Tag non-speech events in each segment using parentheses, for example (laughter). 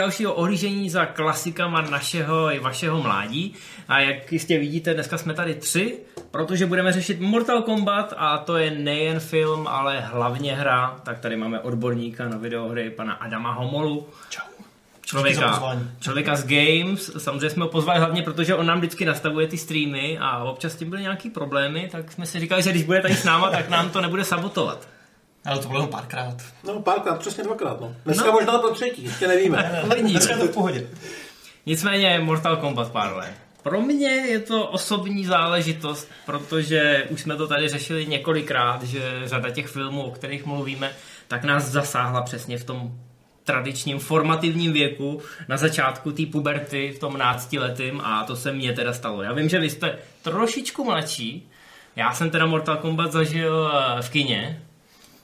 Dalšího ohlížení za klasikama našeho i vašeho mládí. A jak jistě vidíte, dneska jsme tady tři, protože budeme řešit Mortal Kombat a to je nejen film, ale hlavně hra. Tak tady máme odborníka na videohry, pana Adama Homolu. Čau. Člověka, člověka z Games, samozřejmě jsme ho pozvali hlavně, protože on nám vždycky nastavuje ty streamy a občas s tím byly nějaký problémy, tak jsme si říkali, že když bude tady s náma, tak nám to nebude sabotovat. Ale to bylo jenom párkrát. No párkrát, přesně dvakrát. No. Dneska no. možná to třetí, ještě nevíme. (laughs) Dneska je to v pohodě. Nicméně Mortal Kombat Parle. Pro mě je to osobní záležitost, protože už jsme to tady řešili několikrát, že řada těch filmů, o kterých mluvíme, tak nás zasáhla přesně v tom tradičním formativním věku na začátku té puberty v tom náctiletým a to se mně teda stalo. Já vím, že vy jste trošičku mladší, já jsem teda Mortal Kombat zažil eh, v kině,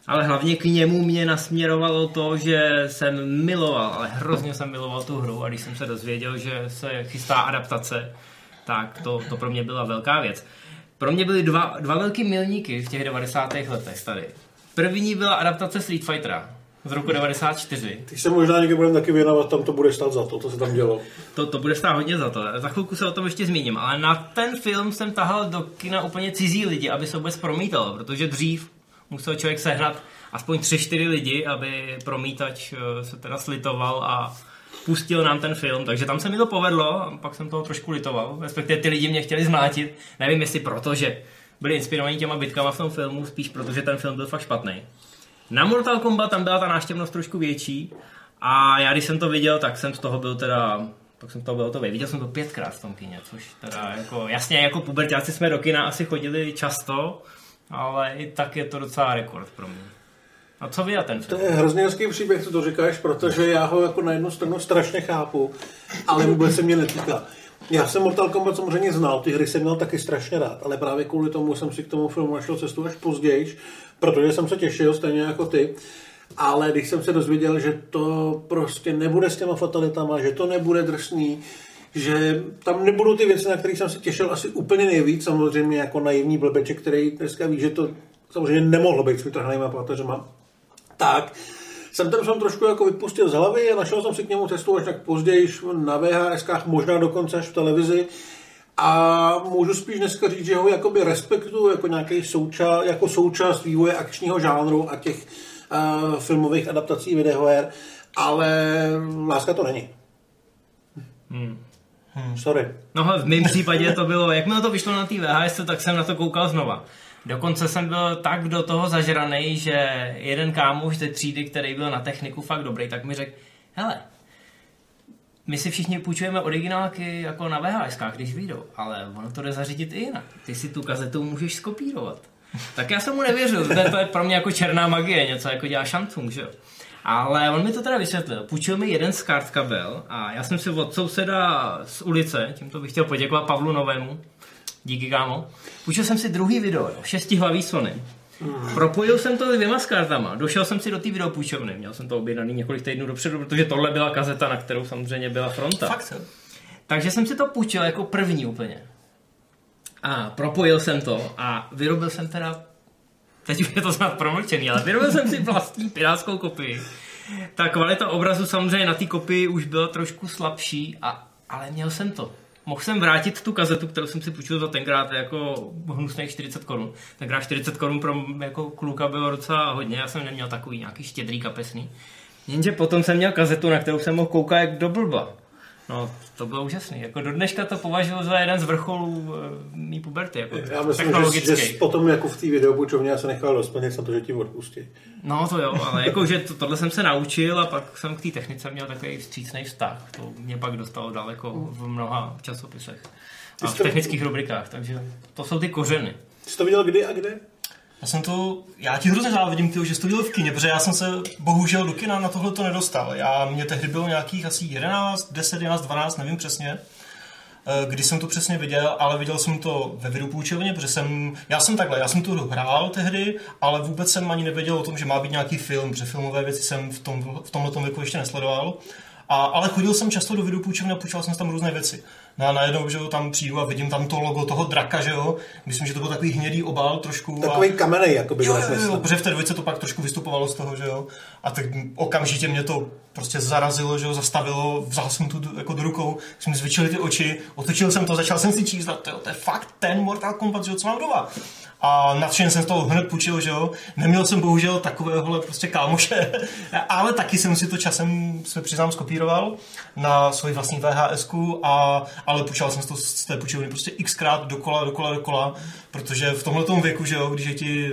ale hlavně k němu mě nasměrovalo to, že jsem miloval, ale hrozně jsem miloval tu hru a když jsem se dozvěděl, že se chystá adaptace, tak to, to pro mě byla velká věc. Pro mě byly dva, dva velký milníky v těch 90. letech tady. První byla adaptace Street Fightera z roku 94. Ty se možná někdy budeme taky věnovat, tam to bude stát za to, to se tam dělo. To, to bude stát hodně za to. Za chvilku se o tom ještě zmíním, ale na ten film jsem tahal do kina úplně cizí lidi, aby se vůbec promítal, protože dřív musel člověk sehnat aspoň tři, čtyři lidi, aby promítač eh, se teda slitoval a pustil nám ten film, takže tam se mi to povedlo a pak jsem toho trošku litoval, respektive ty lidi mě chtěli zmlátit, nevím jestli proto, že byli inspirovaní těma bitkama v tom filmu, spíš protože ten film byl fakt špatný. Na Mortal Kombat tam byla ta náštěvnost trošku větší a já když jsem to viděl, tak jsem z toho byl teda tak jsem to byl to Viděl jsem to pětkrát v tom kině, což teda jako, jasně jako pubertáci jsme do kina asi chodili často, ale i tak je to docela rekord pro mě. A co vy a ten film? To je hrozně hezký příběh, co to říkáš, protože já ho jako na jednu stranu strašně chápu, ale vůbec se mě netýká. Já jsem Mortal Kombat samozřejmě znal, ty hry jsem měl taky strašně rád, ale právě kvůli tomu jsem si k tomu filmu našel cestu až později, protože jsem se těšil, stejně jako ty. Ale když jsem se dozvěděl, že to prostě nebude s těma fatalitama, že to nebude drsný, že tam nebudou ty věci, na které jsem se těšil asi úplně nejvíc, samozřejmě jako naivní blbeček, který dneska ví, že to samozřejmě nemohlo být s vytrhnýma páteřema, tak jsem ten film trošku jako vypustil z hlavy a našel jsem si k němu cestu až tak později na VHSkách, možná dokonce až v televizi. A můžu spíš dneska říct, že ho jakoby respektuju jako nějaký souča, jako součást vývoje akčního žánru a těch uh, filmových adaptací videoher, ale láska to není. Hmm. Hmm. Sorry. No v mém případě to bylo, jakmile to vyšlo na té VHS, tak jsem na to koukal znova. Dokonce jsem byl tak do toho zažraný, že jeden kámoš ze třídy, který byl na techniku fakt dobrý, tak mi řekl, hele, my si všichni půjčujeme originálky jako na VHS, když vyjdou, ale ono to jde zařídit i jinak. Ty si tu kazetu můžeš skopírovat. Tak já jsem mu nevěřil, to je, to je pro mě jako černá magie, něco jako dělá šantung, že jo. Ale on mi to teda vysvětlil. Půjčil mi jeden z kart kabel a já jsem si od souseda z ulice, tímto bych chtěl poděkovat Pavlu Novému, díky kámo, půjčil jsem si druhý video, jo, šestihlavý Sony. Mm. Propojil jsem to dvěma s kartama, došel jsem si do té videopůjčovny, měl jsem to objednaný několik týdnů dopředu, protože tohle byla kazeta, na kterou samozřejmě byla fronta. Fakt jsem. Takže jsem si to půjčil jako první úplně. A propojil jsem to a vyrobil jsem teda, teď už je to snad promlčený, ale vyrobil jsem si vlastní pirátskou kopii. Ta kvalita obrazu samozřejmě na té kopii už byla trošku slabší, a, ale měl jsem to mohl jsem vrátit tu kazetu, kterou jsem si půjčil za tenkrát jako hnusných 40 korun. Tenkrát 40 korun pro jako kluka bylo docela hodně, já jsem neměl takový nějaký štědrý kapesný. Jenže potom jsem měl kazetu, na kterou jsem mohl koukat jak do blba. No, to bylo úžasné. Jako do dneška to považuji za jeden z vrcholů uh, mý puberty. Jako Já myslím, že, že potom jako v té videopůjčovně se nechal dosplnit na to, že ti odpustí. No to jo, ale jako, že to, tohle jsem se naučil a pak jsem k té technice měl takový vstřícný vztah. To mě pak dostalo daleko v mnoha časopisech a v technických rubrikách, takže to jsou ty kořeny. Jsi to viděl kdy a kde? Já jsem to, já ti hrozně závidím, tyjo, že jsi to viděl v kině, protože já jsem se bohužel do kina na tohle to nedostal. Já, mě tehdy bylo nějakých asi 11, 10, 11, 12, nevím přesně, eh, kdy jsem to přesně viděl, ale viděl jsem to ve videopůjčovně, protože jsem, já jsem takhle, já jsem to hrál tehdy, ale vůbec jsem ani nevěděl o tom, že má být nějaký film, protože filmové věci jsem v, tom, v tomhle věku ještě nesledoval. A, ale chodil jsem často do videopůjčovny a půjčoval jsem tam různé věci. No a najednou, že jo, tam přijdu a vidím tam to logo toho draka, že jo. Myslím, že to byl takový hnědý obal trošku. Takový kamenej, jako by Jo, jo, jo, protože v té dvojce to pak trošku vystupovalo z toho, že jo. A tak okamžitě mě to prostě zarazilo, že jo, zastavilo, vzal jsem tu jako do rukou, jsme zvětšili ty oči, otočil jsem to, začal jsem si číst a to, to je fakt ten Mortal Kombat, že jo, co mám doma. A nadšen jsem z toho hned půjčil, že jo. Neměl jsem bohužel takovéhohle prostě kámoše, (laughs) ale taky jsem si to časem, se přiznám, skopíroval na svoji vlastní VHS, a, ale půjčal jsem to z té půjčovny prostě xkrát dokola, dokola, dokola, protože v tomhle věku, že jo, když je ti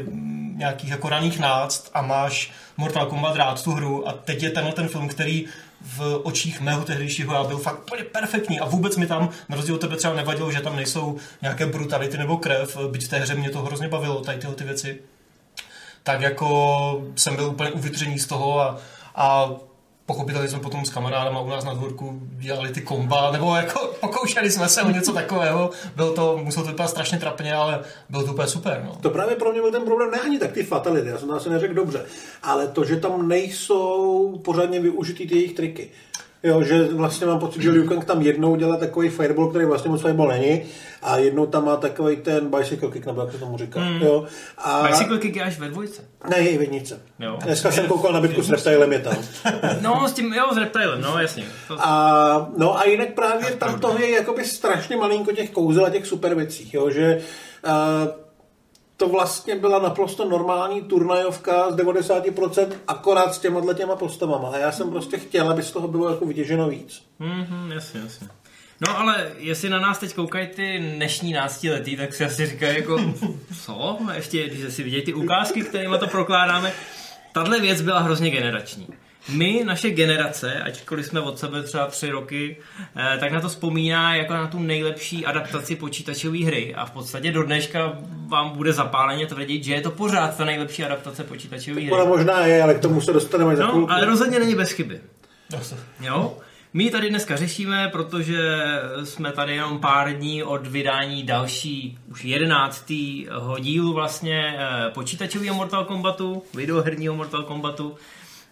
nějakých jako raných náct a máš Mortal Kombat rád tu hru a teď je tenhle ten film, který v očích mého tehdejšího já byl fakt úplně perfektní a vůbec mi tam, na rozdíl od tebe třeba nevadilo, že tam nejsou nějaké brutality nebo krev, byť v té hře mě to hrozně bavilo, tady tyhle ty věci. Tak jako jsem byl úplně uvytřený z toho a, a pochopitelně jsme potom s kamarádem u nás na dvorku dělali ty komba, nebo jako pokoušeli jsme se o něco takového. Byl to, musel to vypadat strašně trapně, ale bylo to úplně super. No. To právě pro mě byl ten problém, ne ani tak ty fatality, já jsem to asi neřekl dobře, ale to, že tam nejsou pořádně využitý ty jejich triky. Jo, že vlastně mám pocit, že Liu Kang tam jednou dělá takový fireball, který vlastně moc fireball není, a jednou tam má takový ten bicycle kick, nebo jak se tomu říká. Mm. Jo. A... Bicycle kick je až ve dvojce. Ne, je v jednice. Jo. Dneska jsem koukal na bitku s Reptilem, je tam. (laughs) no, s tím, jo, s Reptilem, no, jasně. To... A, no a jinak právě tam toho je jakoby strašně malinko těch kouzel a těch super věcí, jo, že uh, to vlastně byla naprosto normální turnajovka z 90% akorát s těma těma postavama. A já jsem prostě chtěl, aby z toho bylo jako vytěženo víc. Mhm, jasně, jasně. No ale jestli na nás teď koukají ty dnešní náctiletí, tak si asi říkají jako, (laughs) co? Ještě, když si vidějí ty ukázky, kterými to prokládáme. Tahle věc byla hrozně generační my, naše generace, ačkoliv jsme od sebe třeba tři roky, eh, tak na to vzpomíná jako na tu nejlepší adaptaci počítačové hry a v podstatě do dneška vám bude zapáleně tvrdit, že je to pořád ta nejlepší adaptace počítačové hry. Ona možná je, ale k tomu se dostaneme za No, ale rozhodně není bez chyby. Jo? My tady dneska řešíme, protože jsme tady jenom pár dní od vydání další, už jedenáctého dílu vlastně eh, počítačového Mortal Kombatu, videoherního Mortal Kombatu.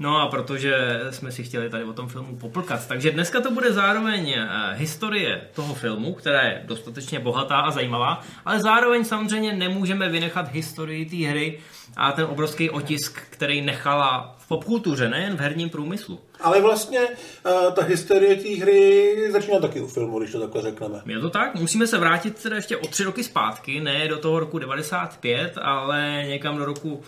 No a protože jsme si chtěli tady o tom filmu poplkat. Takže dneska to bude zároveň eh, historie toho filmu, která je dostatečně bohatá a zajímavá, ale zároveň samozřejmě nemůžeme vynechat historii té hry a ten obrovský otisk, který nechala v popkultuře, nejen v herním průmyslu. Ale vlastně uh, ta historie té hry začíná taky u filmu, když to takhle řekneme. Je to tak? Musíme se vrátit teda ještě o tři roky zpátky, ne do toho roku 95, ale někam do roku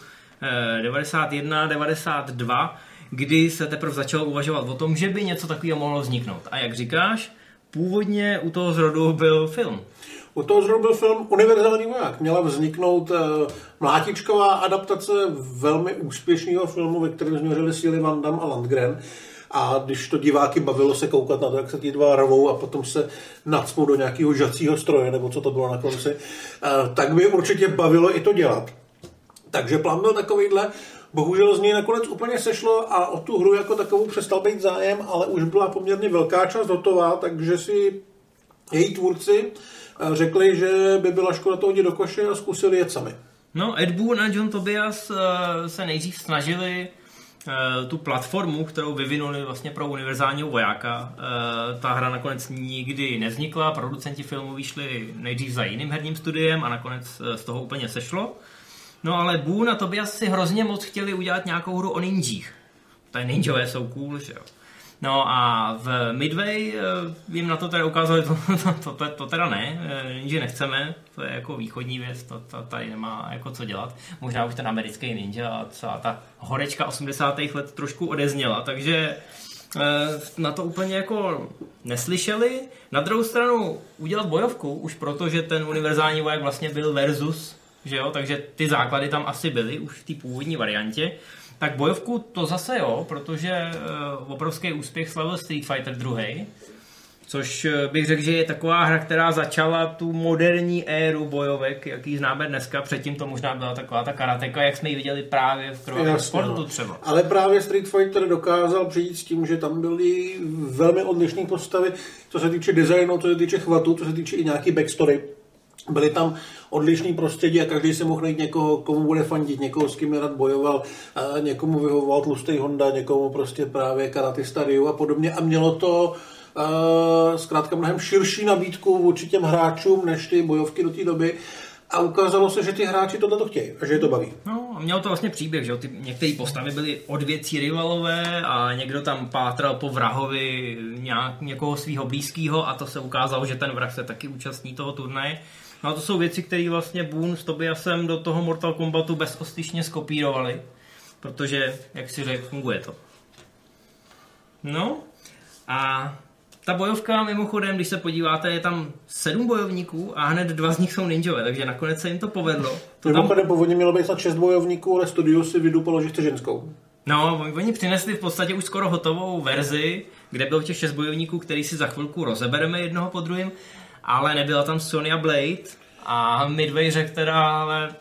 91, 92, kdy se teprve začalo uvažovat o tom, že by něco takového mohlo vzniknout. A jak říkáš, původně u toho zrodu byl film. U toho zrodu byl film Univerzální voják. Měla vzniknout uh, mlátičková adaptace velmi úspěšného filmu, ve kterém změřili síly Van Damme a Landgren. A když to diváky bavilo se koukat na to, jak se ti dva rovou a potom se nacmou do nějakého žacího stroje, nebo co to bylo na konci, uh, tak by určitě bavilo i to dělat. Takže plán byl takovýhle. Bohužel z něj nakonec úplně sešlo a o tu hru jako takovou přestal být zájem, ale už byla poměrně velká část hotová, takže si její tvůrci eh, řekli, že by byla škoda to hodit do koše a zkusili jet sami. No, Ed Boon a John Tobias eh, se nejdřív snažili eh, tu platformu, kterou vyvinuli vlastně pro univerzálního vojáka. Ta hra nakonec nikdy nevznikla, producenti filmu vyšli nejdřív za jiným herním studiem a nakonec z toho úplně sešlo. No ale Boone a Tobias si hrozně moc chtěli udělat nějakou hru o ninjích. Tady ninjové jsou cool, že jo. No a v Midway eh, jim na to teda ukázali, (laughs) to, to, to, to teda ne, eh, ninja nechceme, to je jako východní věc, to, to tady nemá jako co dělat. Možná už ten americký ninja a celá ta horečka 80. let trošku odezněla, takže eh, na to úplně jako neslyšeli. Na druhou stranu udělat bojovku, už protože ten univerzální voják vlastně byl versus že jo, takže ty základy tam asi byly už v té původní variantě. Tak bojovku to zase jo, protože uh, obrovský úspěch slavil Street Fighter 2. Což eh, bych řekl, že je taková hra, která začala tu moderní éru bojovek, jaký známe dneska. Předtím to možná byla taková ta karateka, jak jsme ji viděli právě v krvavém sportu no. třeba. Ale právě Street Fighter dokázal přijít s tím, že tam byly velmi odlišné postavy, co se týče designu, co se týče chvatu, co se týče i nějaký backstory. Byly tam odlišný prostředí a každý si mohl najít někoho, komu bude fandit, někoho, s kým nerad bojoval, někomu vyhovoval tlustý Honda, někomu prostě právě karatista Ryu a podobně. A mělo to zkrátka mnohem širší nabídku vůči těm hráčům, než ty bojovky do té doby. A ukázalo se, že ty hráči tohle to chtějí a že je to baví. No mělo to vlastně příběh, že jo? Ty, některé postavy byly od věcí rivalové a někdo tam pátral po vrahovi nějak, někoho svého blízkého a to se ukázalo, že ten vrah se taky účastní toho turnaje. No a to jsou věci, které vlastně Boone s Tobiasem do toho Mortal Kombatu bezostyšně skopírovali, protože, jak si řekl, funguje to. No a ta bojovka mimochodem, když se podíváte, je tam sedm bojovníků a hned dva z nich jsou ninjové, takže nakonec se jim to povedlo. To tam Mimochodem původně mělo být snad šest bojovníků, ale studio si vydupalo, že chce ženskou. No, oni přinesli v podstatě už skoro hotovou verzi, kde bylo těch šest bojovníků, který si za chvilku rozebereme jednoho po druhém, ale nebyla tam Sonya Blade a Midway řekl teda, ale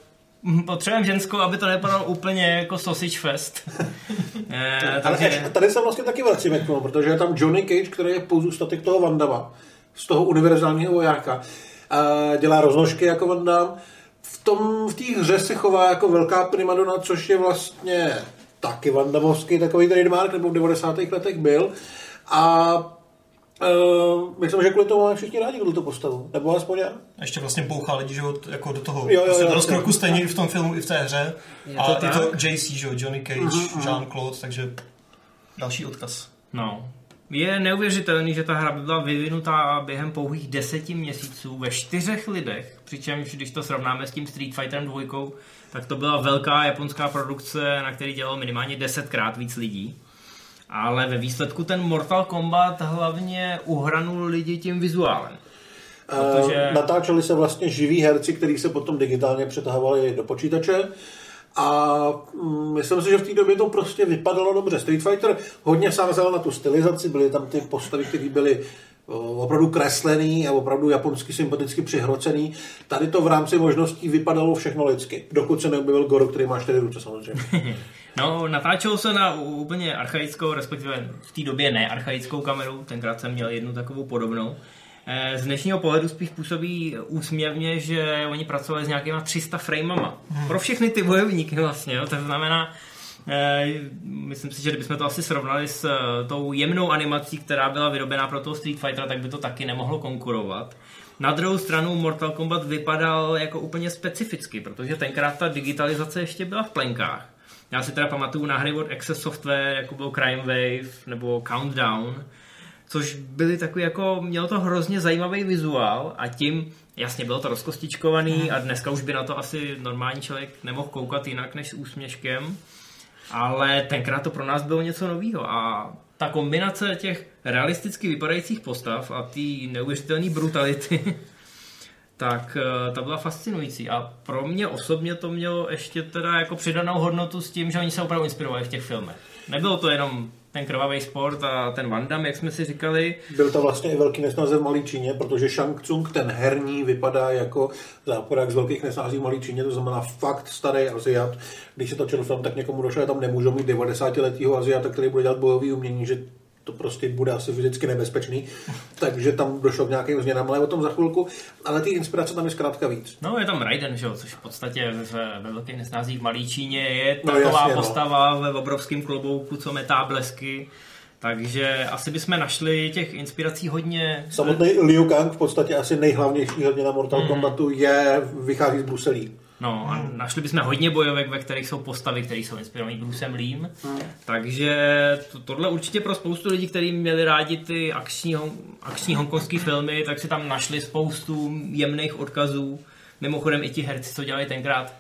potřebujeme ženskou, aby to nepadalo úplně jako sausage fest. (laughs) eh, Ale takže, ještě, tady se vlastně taky vracíme k tomu, protože je tam Johnny Cage, který je pozůstatek toho Vandama, z toho univerzálního vojáka. A dělá roznožky jako Van Damme. V tom, v té hře se chová jako velká primadona, což je vlastně taky Van Damovský takový trademark, nebo v 90. letech byl. A uh, myslím, že kvůli tomu máme všichni rádi tuto postavu. Nebo aspoň já. Ještě vlastně bouchá lidi, že jo, jako do toho. Jo, jo, prostě jo, do jo. rozkroku stejně i v tom filmu, i v té hře. Je a to je to? JC, že jo, Johnny Cage, Mhm, Jean-Claude, takže další odkaz. no, je neuvěřitelný, že ta hra by byla vyvinutá během pouhých deseti měsíců ve čtyřech lidech, přičemž když to srovnáme s tím Street Fighterem 2, tak to byla velká japonská produkce, na který dělalo minimálně desetkrát víc lidí. Ale ve výsledku ten Mortal Kombat hlavně uhranul lidi tím vizuálem. Protože- Uh, natáčeli se vlastně živí herci, kteří se potom digitálně přetahovali do počítače. A mm, myslím si, že v té době to prostě vypadalo dobře. Street Fighter hodně sázel na tu stylizaci, byly tam ty postavy, které byly opravdu kreslený a opravdu japonsky sympaticky přihrocený. Tady to v rámci možností vypadalo všechno lidsky, dokud se neobjevil Goro, který má čtyři ruce samozřejmě. (laughs) No, natáčelo se na úplně archaickou, respektive v té době ne archaickou kameru, tenkrát jsem měl jednu takovou podobnou. Eh, Z dnešního pohledu spíš působí úsměvně, že oni pracovali s nějakýma 300 framama. Pro všechny ty bojovníky vlastně, jo. to znamená, eh, myslím si, že kdybychom to asi srovnali s eh, tou jemnou animací, která byla vyrobená pro toho Street Fightera, tak by to taky nemohlo konkurovat. Na druhou stranu Mortal Kombat vypadal jako úplně specificky, protože tenkrát ta digitalizace ještě byla v plenkách. Já si teda pamatuju na hry od Access Software, jako byl Crime Wave nebo Countdown, což byly takový jako, mělo to hrozně zajímavý vizuál a tím, jasně bylo to rozkostičkovaný a dneska už by na to asi normální člověk nemohl koukat jinak než s úsměškem, ale tenkrát to pro nás bylo něco nového a ta kombinace těch realisticky vypadajících postav a té neuvěřitelné brutality, (laughs) tak eh, ta byla fascinující a pro mě osobně to mělo ještě teda jako přidanou hodnotu s tím, že oni se opravdu inspirovali v těch filmech. Nebylo to jenom ten krvavý sport a ten Van Damme, jak jsme si říkali, Byl to vlastně i velký nesnáze v Malý Číně, protože Shang Tsung, ten herní, vypadá jako záporák z velkých nesnází v Malý Číně, to znamená fakt starý Aziat. Když se točil film, tak někomu došlo, že tam nemůžou mít 90-letýho Aziata, který bude dělat bojový umění, že to prostě bude asi fyzicky nebezpečný, takže tam došlo k nějakým změnám, ale o tom za chvilku. Ale ty inspirace tam je zkrátka víc. No, je tam Raiden, že jo, což v podstatě ve, ve velkých nesnázích v Malý Číně je No, taková jasně, no. postava ve obrovském klobouku, co metá blesky. Takže asi bychom našli těch inspirací hodně. Samotný Liu Kang v podstatě asi nejhlavnější hrdina Mortal Kombatu je, vychází z Bruselí. No a našli bychom hodně bojovek, ve kterých jsou postavy, které jsou inspirované Brucem Leem. Takže to, tohle určitě pro spoustu lidí, kteří měli rádi ty akční, akční hongkongské filmy, tak si tam našli spoustu jemných odkazů. Mimochodem i ti herci, co dělali tenkrát,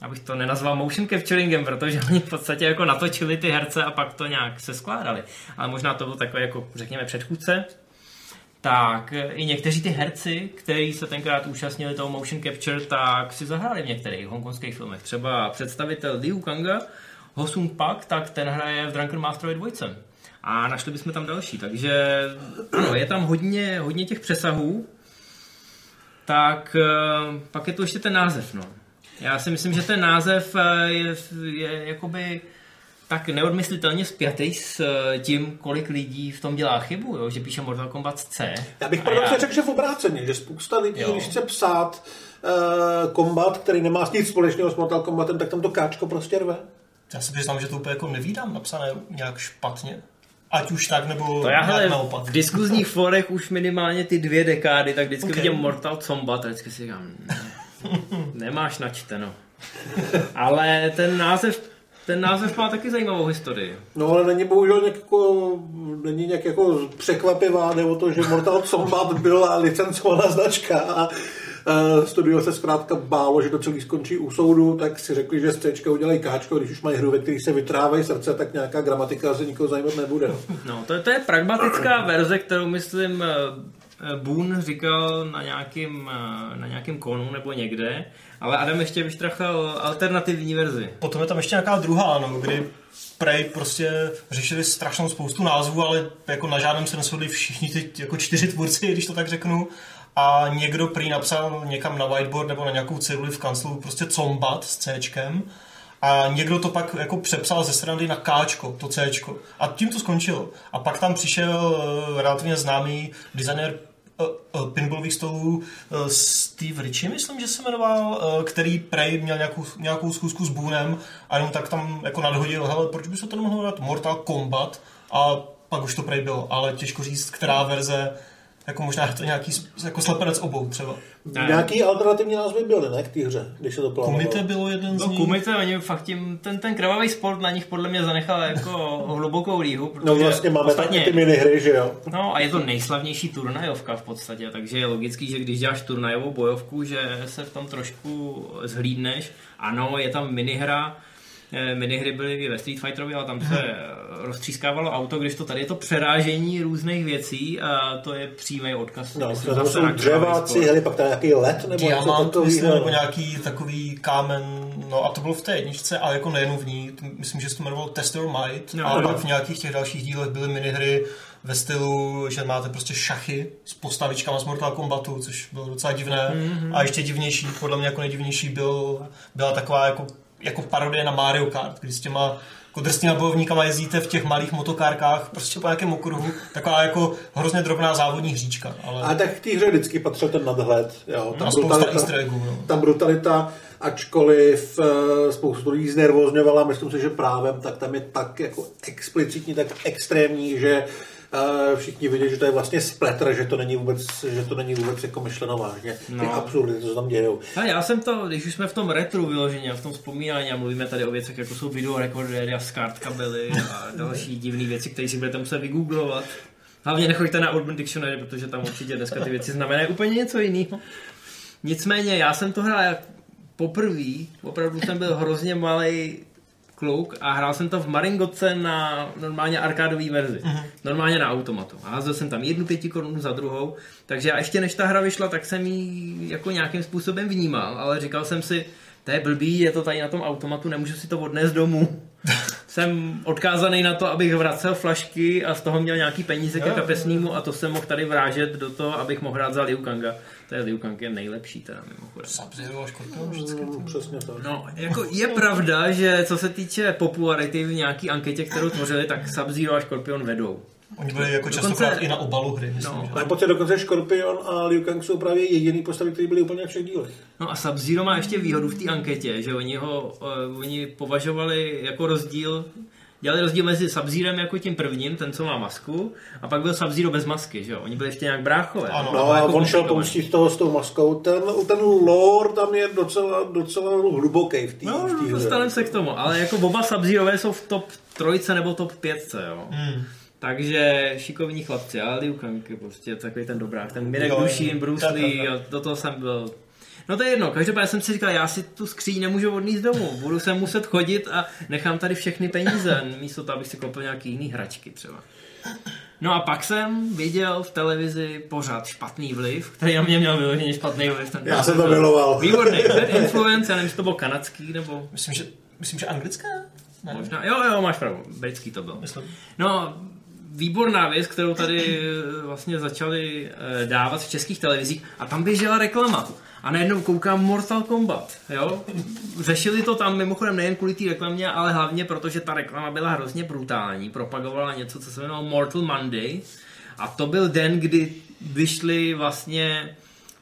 abych to nenazval motion capturingem, protože oni v podstatě jako natočili ty herce a pak to nějak se skládali. Ale možná to byl takový jako, řekněme, předchůdce tak e, i někteří ty herci, kteří se tenkrát účastnili toho motion capture, tak si zahráli v některých hongkongských filmech. Třeba představitel Liu Kanga, Ho Sung Pak, tak ten hraje v Drunken Masterovi 2. A našli bychom tam další, takže ano, je tam hodně, hodně těch přesahů, tak eh, pak je to ještě ten název, no. Já si myslím, že ten název eh, je, je jakoby tak neodmyslitelně spjatý s eh, tím, kolik lidí v tom dělá chybu, jo? že píše Mortal Kombat C. Já bych A paradoxně řekl, že v obráceně, že spousta lidí, Jo. když chce psát uh, kombat, který nemá nic společného s Mortal Kombatem, tak tam to káčko prostě rve. Já se přiznám, že to úplně jako nevídám napsané nějak špatně. Ať už tak, nebo To já hele, naopak. v diskuzních forech už minimálně ty dvě dekády, tak vždycky Ok. okay. vidím Mortal Kombat a vždycky si říkám, ne, nemáš načteno. (laughs) Ale ten název, ten název má taky zajímavou historii. No ale není bohužel nějak jako, není nějak jako překvapivá, nebo to, že Mortal Kombat byla licencovaná značka a uh, studio se zkrátka bálo, že to celý skončí u soudu, tak si řekli, že z C udělají káčko, když už mají hru, ve který se vytrávají srdce, tak nějaká gramatika se nikoho zajímat nebude. No, to, to je pragmatická verze, kterou myslím Boone říkal na nějakým, eh, na nějakým konu nebo někde, ale Adam ještě vyštrachal alternativní verzi. Potom je tam ještě nějaká druhá, no, kdy Prey prostě řešili strašnou spoustu názvů, ale jako na žádném se neshodli všichni ty jako čtyři tvůrci, když to tak řeknu. A někdo prý napsal někam na whiteboard nebo na nějakou ceduli v kanclu prostě combat s Cčkem. A někdo to pak jako přepsal ze srandy na Kčko, to Cčko. A tím to skončilo. A pak tam přišel eh, relativně známý designer eh, eh, pinballových stolů eh, Steve Ritchie, myslím, že se jmenoval, eh, který prej měl nějakou, nějakou schůzku s Boonem a jenom tak tam jako nadhodil, hele, proč by se to nemohlo dát Mortal Kombat? A pak už to prej bylo, ale těžko říct, která verze, jako možná to nějaký jako slepenec obou třeba. Ne. Nějaký alternativní názvy byly, ne, k té hře, když se to plánovalo. Komite bylo jeden z No nich. kumite, oni fakt tím, ten, ten krvavý sport na nich podle mě zanechal jako (laughs) hlubokou líhu. Protože No vlastně máme ostatně, ty minihry, že jo. No a je to nejslavnější turnajovka v podstatě, takže je logický, že když děláš turnajovou bojovku, že se v tom trošku zhlídneš. Ano, je tam minihra, minihry byly i ve Street Fighterovi, ale tam se eh, roztřískávalo auto, když to tady je to přerážení různých věcí a to je přímý odkaz. No, myslím, tam zase jsou sport. hele, pak tam nějaký let, nebo něco Diamant, myslím, nebo nějaký takový kámen, no a to bylo v té jedničce, ale jako nejenom v ní, myslím, že se to jmenovalo Test Your Might, No, ale no. pak v nějakých těch dalších dílech byly minihry ve stylu, že máte prostě šachy s postavičkama z Mortal Kombatu, což bylo docela divné. Mm-hmm. A ještě divnější, podle mě jako nejdivnější byl, byla taková jako, jako parodie na Mario Kart, kdy s těma jako bojovníkama jezdíte v těch malých motokárkách prostě po nějakém okruhu. Taková jako hrozně drobná závodní hříčka. Ale... A tak k té hře vždycky patřil ten nadhled. Jo. a spousta easter eggů. No. ta brutalita, ačkoliv uh, spoustu lidí znervozňovala, myslím si, že právem, tak tam je tak jako explicitní, tak extrémní, že uh, všichni vidí, že to je vlastně spletter, že to není vůbec, že to není vůbec jako myšleno vážně. Ty No. absurdity, co se tam dějou. A já jsem to, když už jsme v tom retru vyloženě, v tom vzpomínání a mluvíme tady o věcech, jako jsou videorekordery a SCART kabely a (laughs) další divné věci, které si budete muset vygooglovat. Hlavně nechoďte na Urban Dictionary, protože tam určitě dneska ty věci znamenají úplně něco jiného. Nicméně, já jsem to hrál poprvé, opravdu jsem byl hrozně malý kluk a hrál jsem to v Maringotce na normálně arkádové verzi. Normálně na automatu. A házel jsem tam jednu pěti korunu za druhou, takže já ještě než ta hra vyšla, tak jsem ji jako nějakým způsobem vnímal, ale říkal jsem si, to je blbý, je to tady na tom automatu, nemůžu si to odnést domů. (laughs) jsem odkázaný na to, abych vracel flašky a z toho měl nějaký peníze ke Jo, kapesnímu a to jsem mohl tady vrážet do toho, abych mohl hrát za Liu Kanga. To je Liu Kang je nejlepší teda mimochodem. Sub-Zero a Scorpion vždycky. Mm, přesně tak. No, jako je pravda, že co se týče popularity v nějaký anketě, kterou tvořili, tak Sub-Zero a Scorpion vedou. Oni byli jako Dokonce- častokrát i na obalu hry, myslím, No. že? Pocit, dokonce Scorpion a Liu Kang jsou právě jediný postavy, které byly úplně všech dílech. No a Sub-Zero má ještě výhodu v té anketě, že oni ho uh, oni považovali jako rozdíl, dělali rozdíl mezi sub jako tím prvním, ten, co má masku, a pak byl Sub-Zero bez masky, že jo? Oni byli ještě nějak bráchové. Ano. No To a jako on šel komplikovaný. pomstit toho s tou maskou. Ten, ten lore tam je docela, docela hluboký v té No, v no dostaneme se k tomu, ale jako oba sub jsou v top trojce nebo top pětce, jo. Hmm. Takže šikovní chlapci, ale Liu Kang je prostě takový ten dobrák, ten Mirek Dušín, Bruce Lee do toho jsem byl. No to je jedno, každopádně jsem si říkal, já si tu skříň nemůžu odníst domů, budu se muset chodit a nechám tady všechny peníze, místo toho, abych si koupil nějaký jiný hračky třeba. No a pak jsem viděl v televizi pořád špatný vliv, který na mě měl vyloženě špatný vliv. Ten Já jsem to miloval. Výborný, Bad Influence, já nevím, jestli to byl kanadský nebo Myslím, že, myslím, že anglické? Ne, možná, jo, jo, máš pravdu, britský to byl. myslím. No, výborná věc, kterou tady eh, vlastně začali eh, dávat v českých televizích a tam běžela reklama. A najednou koukám Mortal Kombat, jo? Řešili to tam mimochodem nejen kvůli té reklamě, ale hlavně protože ta reklama byla hrozně brutální. Propagovala něco, co se jmenovalo Mortal Monday. A to byl den, kdy vyšly vlastně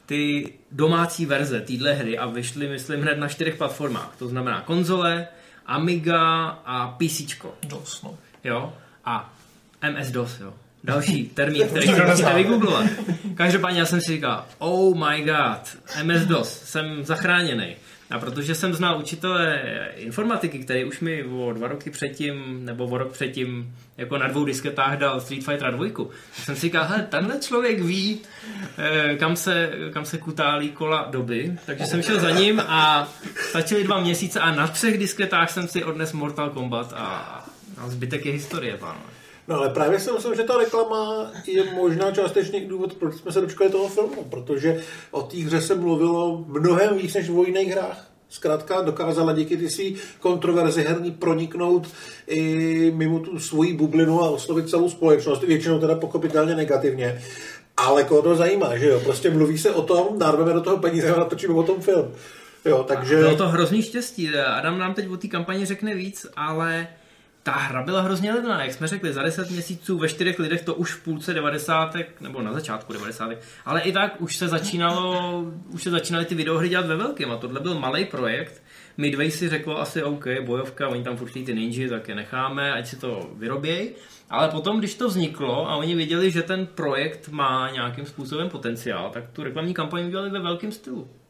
ty domácí verze téhle hry a vyšly, myslím, hned na čtyřech platformách. To znamená konzole, Amiga a PC. DOS, no. Jo? A MS-DOS, jo. Další (laughs) termín, který si musíte vygooglovat. Každopádně já jsem si říkal, oh my god, MS-DOS, jsem zachráněný. A protože jsem znal učitele informatiky, který už mi o dva roky předtím, nebo o rok předtím, jako na dvou disketách dal Street Fighter 2, tak jsem si říkal, hele, tenhle člověk ví, eh, kam se, kam se kutálí kola doby, takže jsem šel za ním a stačily dva měsíce a na třech disketách jsem si odnes Mortal Kombat a, a zbytek je historie, pánové. No ale právě si myslím, že ta reklama je možná částečně i důvod, proč jsme se dočkali toho filmu, protože o té hře se mluvilo mnohem víc než o jiných hrách. Zkrátka dokázala díky ty svý kontroverzi herní proniknout i mimo tu svoji bublinu a oslovit celou společnost, většinou teda pochopitelně negativně. Ale koho to zajímá, že jo? Prostě mluví se o tom, dárveme do toho peníze a natočíme o tom film. Jo, takže... Bylo to hrozný štěstí. Adam nám teď o té kampani řekne víc, ale ta hra byla hrozně levná, jak jsme řekli, za 10 měsíců ve čtyřech lidech to už v půlce 90. nebo na začátku 90. Ale i tak už se začínalo, už se začínaly ty videohry dělat ve velkém a tohle byl malý projekt. Midway si řekl asi OK, bojovka, oni tam furt ty ninja, tak je necháme, ať si to vyrobějí. Ale potom, když to vzniklo a oni viděli, že ten projekt má nějakým způsobem potenciál, tak tu reklamní kampaň udělali ve velkém stylu.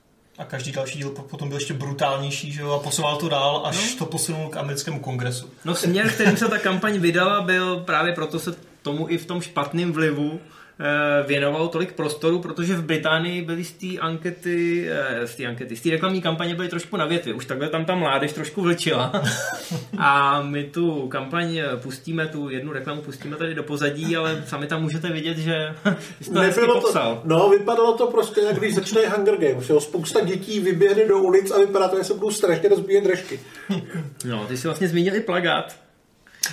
A každý další díl potom byl ještě brutálnější, že jo, a posouval to dál, až no. to posunul k americkému kongresu. No směr, kterým se ta kampaň vydala, byl právě proto se tomu i v tom špatném vlivu věnoval tolik prostoru, protože v Británii byly z té ankety, eh, z té ankety, z té reklamní kampaně byly trošku na větvi. Už takhle tam ta mládež trošku vlčila. (laughs) A my tu kampaň pustíme, tu jednu reklamu pustíme tady do pozadí, ale sami tam můžete vidět, že (laughs) jste Nebylo to, no, vypadalo to prostě, jak když začne Hunger Games. Jo? Spousta dětí vyběhne do ulic a vypadá to, že se budou strašně rozbíjet držky. No, ty jsi vlastně zmínil i plagát.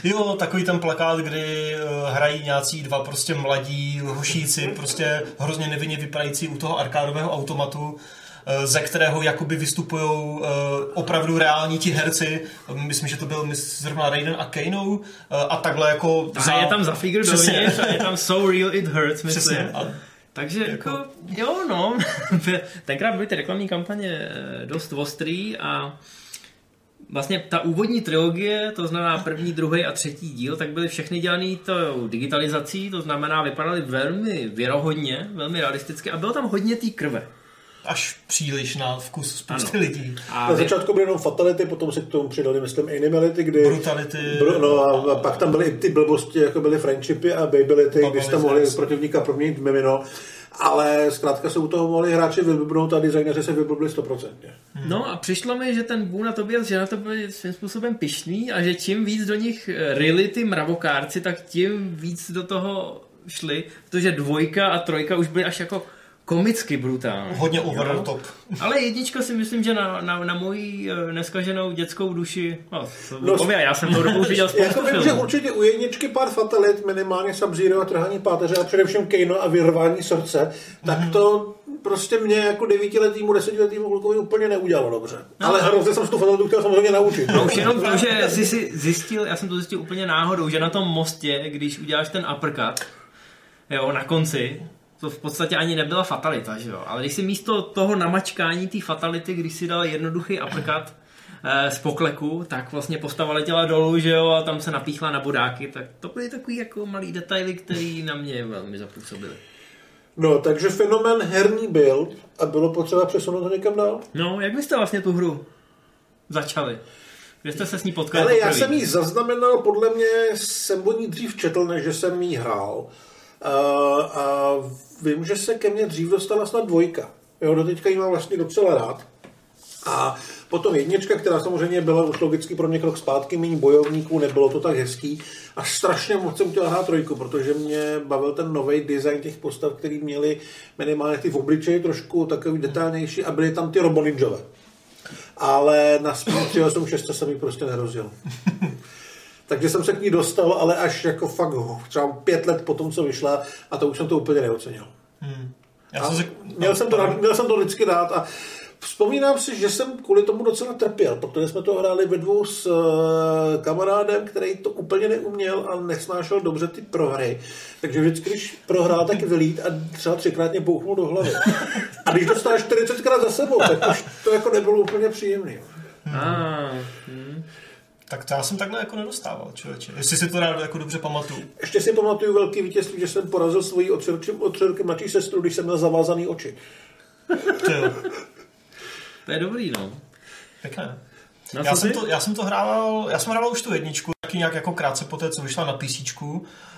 Jo, takový ten plakát, kdy uh, hrají nějací dva prostě mladí hošíci, prostě hrozně nevinně vypadající u toho arkádového automatu, uh, ze kterého jakoby vystupují uh, opravdu reální ti herci. Myslím, že to byl zrovna Raiden a Kano a takhle jako... A za... je tam za figure dovnitř a je tam So Real It Hurts, myslím. A takže jako, jako jo, no. (laughs) Tenkrát byly ty reklamní kampaně dost ostrý a vlastně ta úvodní trilogie, to znamená první, druhý a třetí díl, tak byly všechny dělané to digitalizací, to znamená vypadaly velmi věrohodně, velmi realisticky a bylo tam hodně té krve až příliš na vkus spousty ano. lidí. A na začátku byly jenom fatality, potom se k tomu přidali, myslím, animality, kdy... Brutality. Br- no a, a, pak tam byly i ty blbosti, jako byly friendshipy a babylity, kdy jste mohli protivníka proměnit mimino ale zkrátka se u toho mohli hráči vyblbnout a designéři se vyblbli 100%. No a přišlo mi, že ten Boone a Tobias, že na to byli svým způsobem pišný a že čím víc do nich rili ty mravokárci, tak tím víc do toho šli, protože dvojka a trojka už byly až jako komicky brutální. Hodně over the top. Ale jednička si myslím, že na, na, na moji eh, neskaženou dětskou duši, no, no já jsem to dobu viděl spoustu jako vím, že určitě u jedničky pár fatalit, minimálně sub a trhání páteře a především Kano a vyrvání srdce, tak mm. to prostě mě jako devítiletýmu, desetiletýmu klukovi úplně neudělalo dobře. No, Ale hrozně jsem se tu fatalitu chtěl samozřejmě naučit. No už jenom to, že jsi si zjistil, já jsem to zjistil úplně náhodou, že na tom mostě, když uděláš ten uppercut, jo, na konci, to v podstatě ani nebyla fatalita, že jo? Ale když si místo toho namačkání té fatality, když si dal jednoduchý uppercut eh, z pokleku, tak vlastně postava letěla dolů, že jo, a tam se napíchla na bodáky, tak to byly takový jako malý detaily, které na mě velmi zapůsobily. No, takže fenomen herní byl a bylo potřeba přesunout to někam dál? No, jak byste vlastně tu hru začali? Kde jste se s ní potkali? Ale já jsem ji zaznamenal, podle mě jsem o ní dřív četl, než jsem jí hrál. A, vím, že se ke mně dřív dostala snad dvojka. Jo, do teďka ji mám vlastně docela rád. A potom jednička, která samozřejmě byla už logicky pro mě krok zpátky, méně bojovníků, nebylo to tak hezký. A strašně moc jsem chtěl hrát trojku, protože mě bavil ten nový design těch postav, který měli minimálně ty v obličeji trošku takový detailnější a byly tam ty roboninjové. Ale na Speed 386 jsem ji prostě nerozjel. Takže jsem se k ní dostal, ale až jako fakt ho, třeba pět let po tom, co vyšla a to už jsem to úplně neocenil. Hmm. Já jsem se... měl, jsem to, rád- měl jsem to vždycky rád a vzpomínám si, že jsem kvůli tomu docela trpěl, protože jsme to hráli ve dvou s uh, kamarádem, který to úplně neuměl a nesnášel dobře ty prohry. Takže vždycky, když prohrál, tak vylít a třeba třikrát mě bouchnul do hlavy. (laughs) A když dostal 40krát za sebou, tak už to jako nebylo úplně příjemné. Ah, hm. Tak to já jsem takhle jako nedostával, člověče. Jestli si to rád jako dobře pamatuju. Ještě si pamatuju velký vítězství, že jsem porazil svoji o tři roky, o tři roky mladší sestru, když jsem měl zavázaný oči. (laughs) Ty jo, To je dobrý, no. pěkné. No, Já jsem, to, já jsem to hrával, já jsem hrával už tu jedničku, taky nějak jako krátce po té, co vyšla na PC,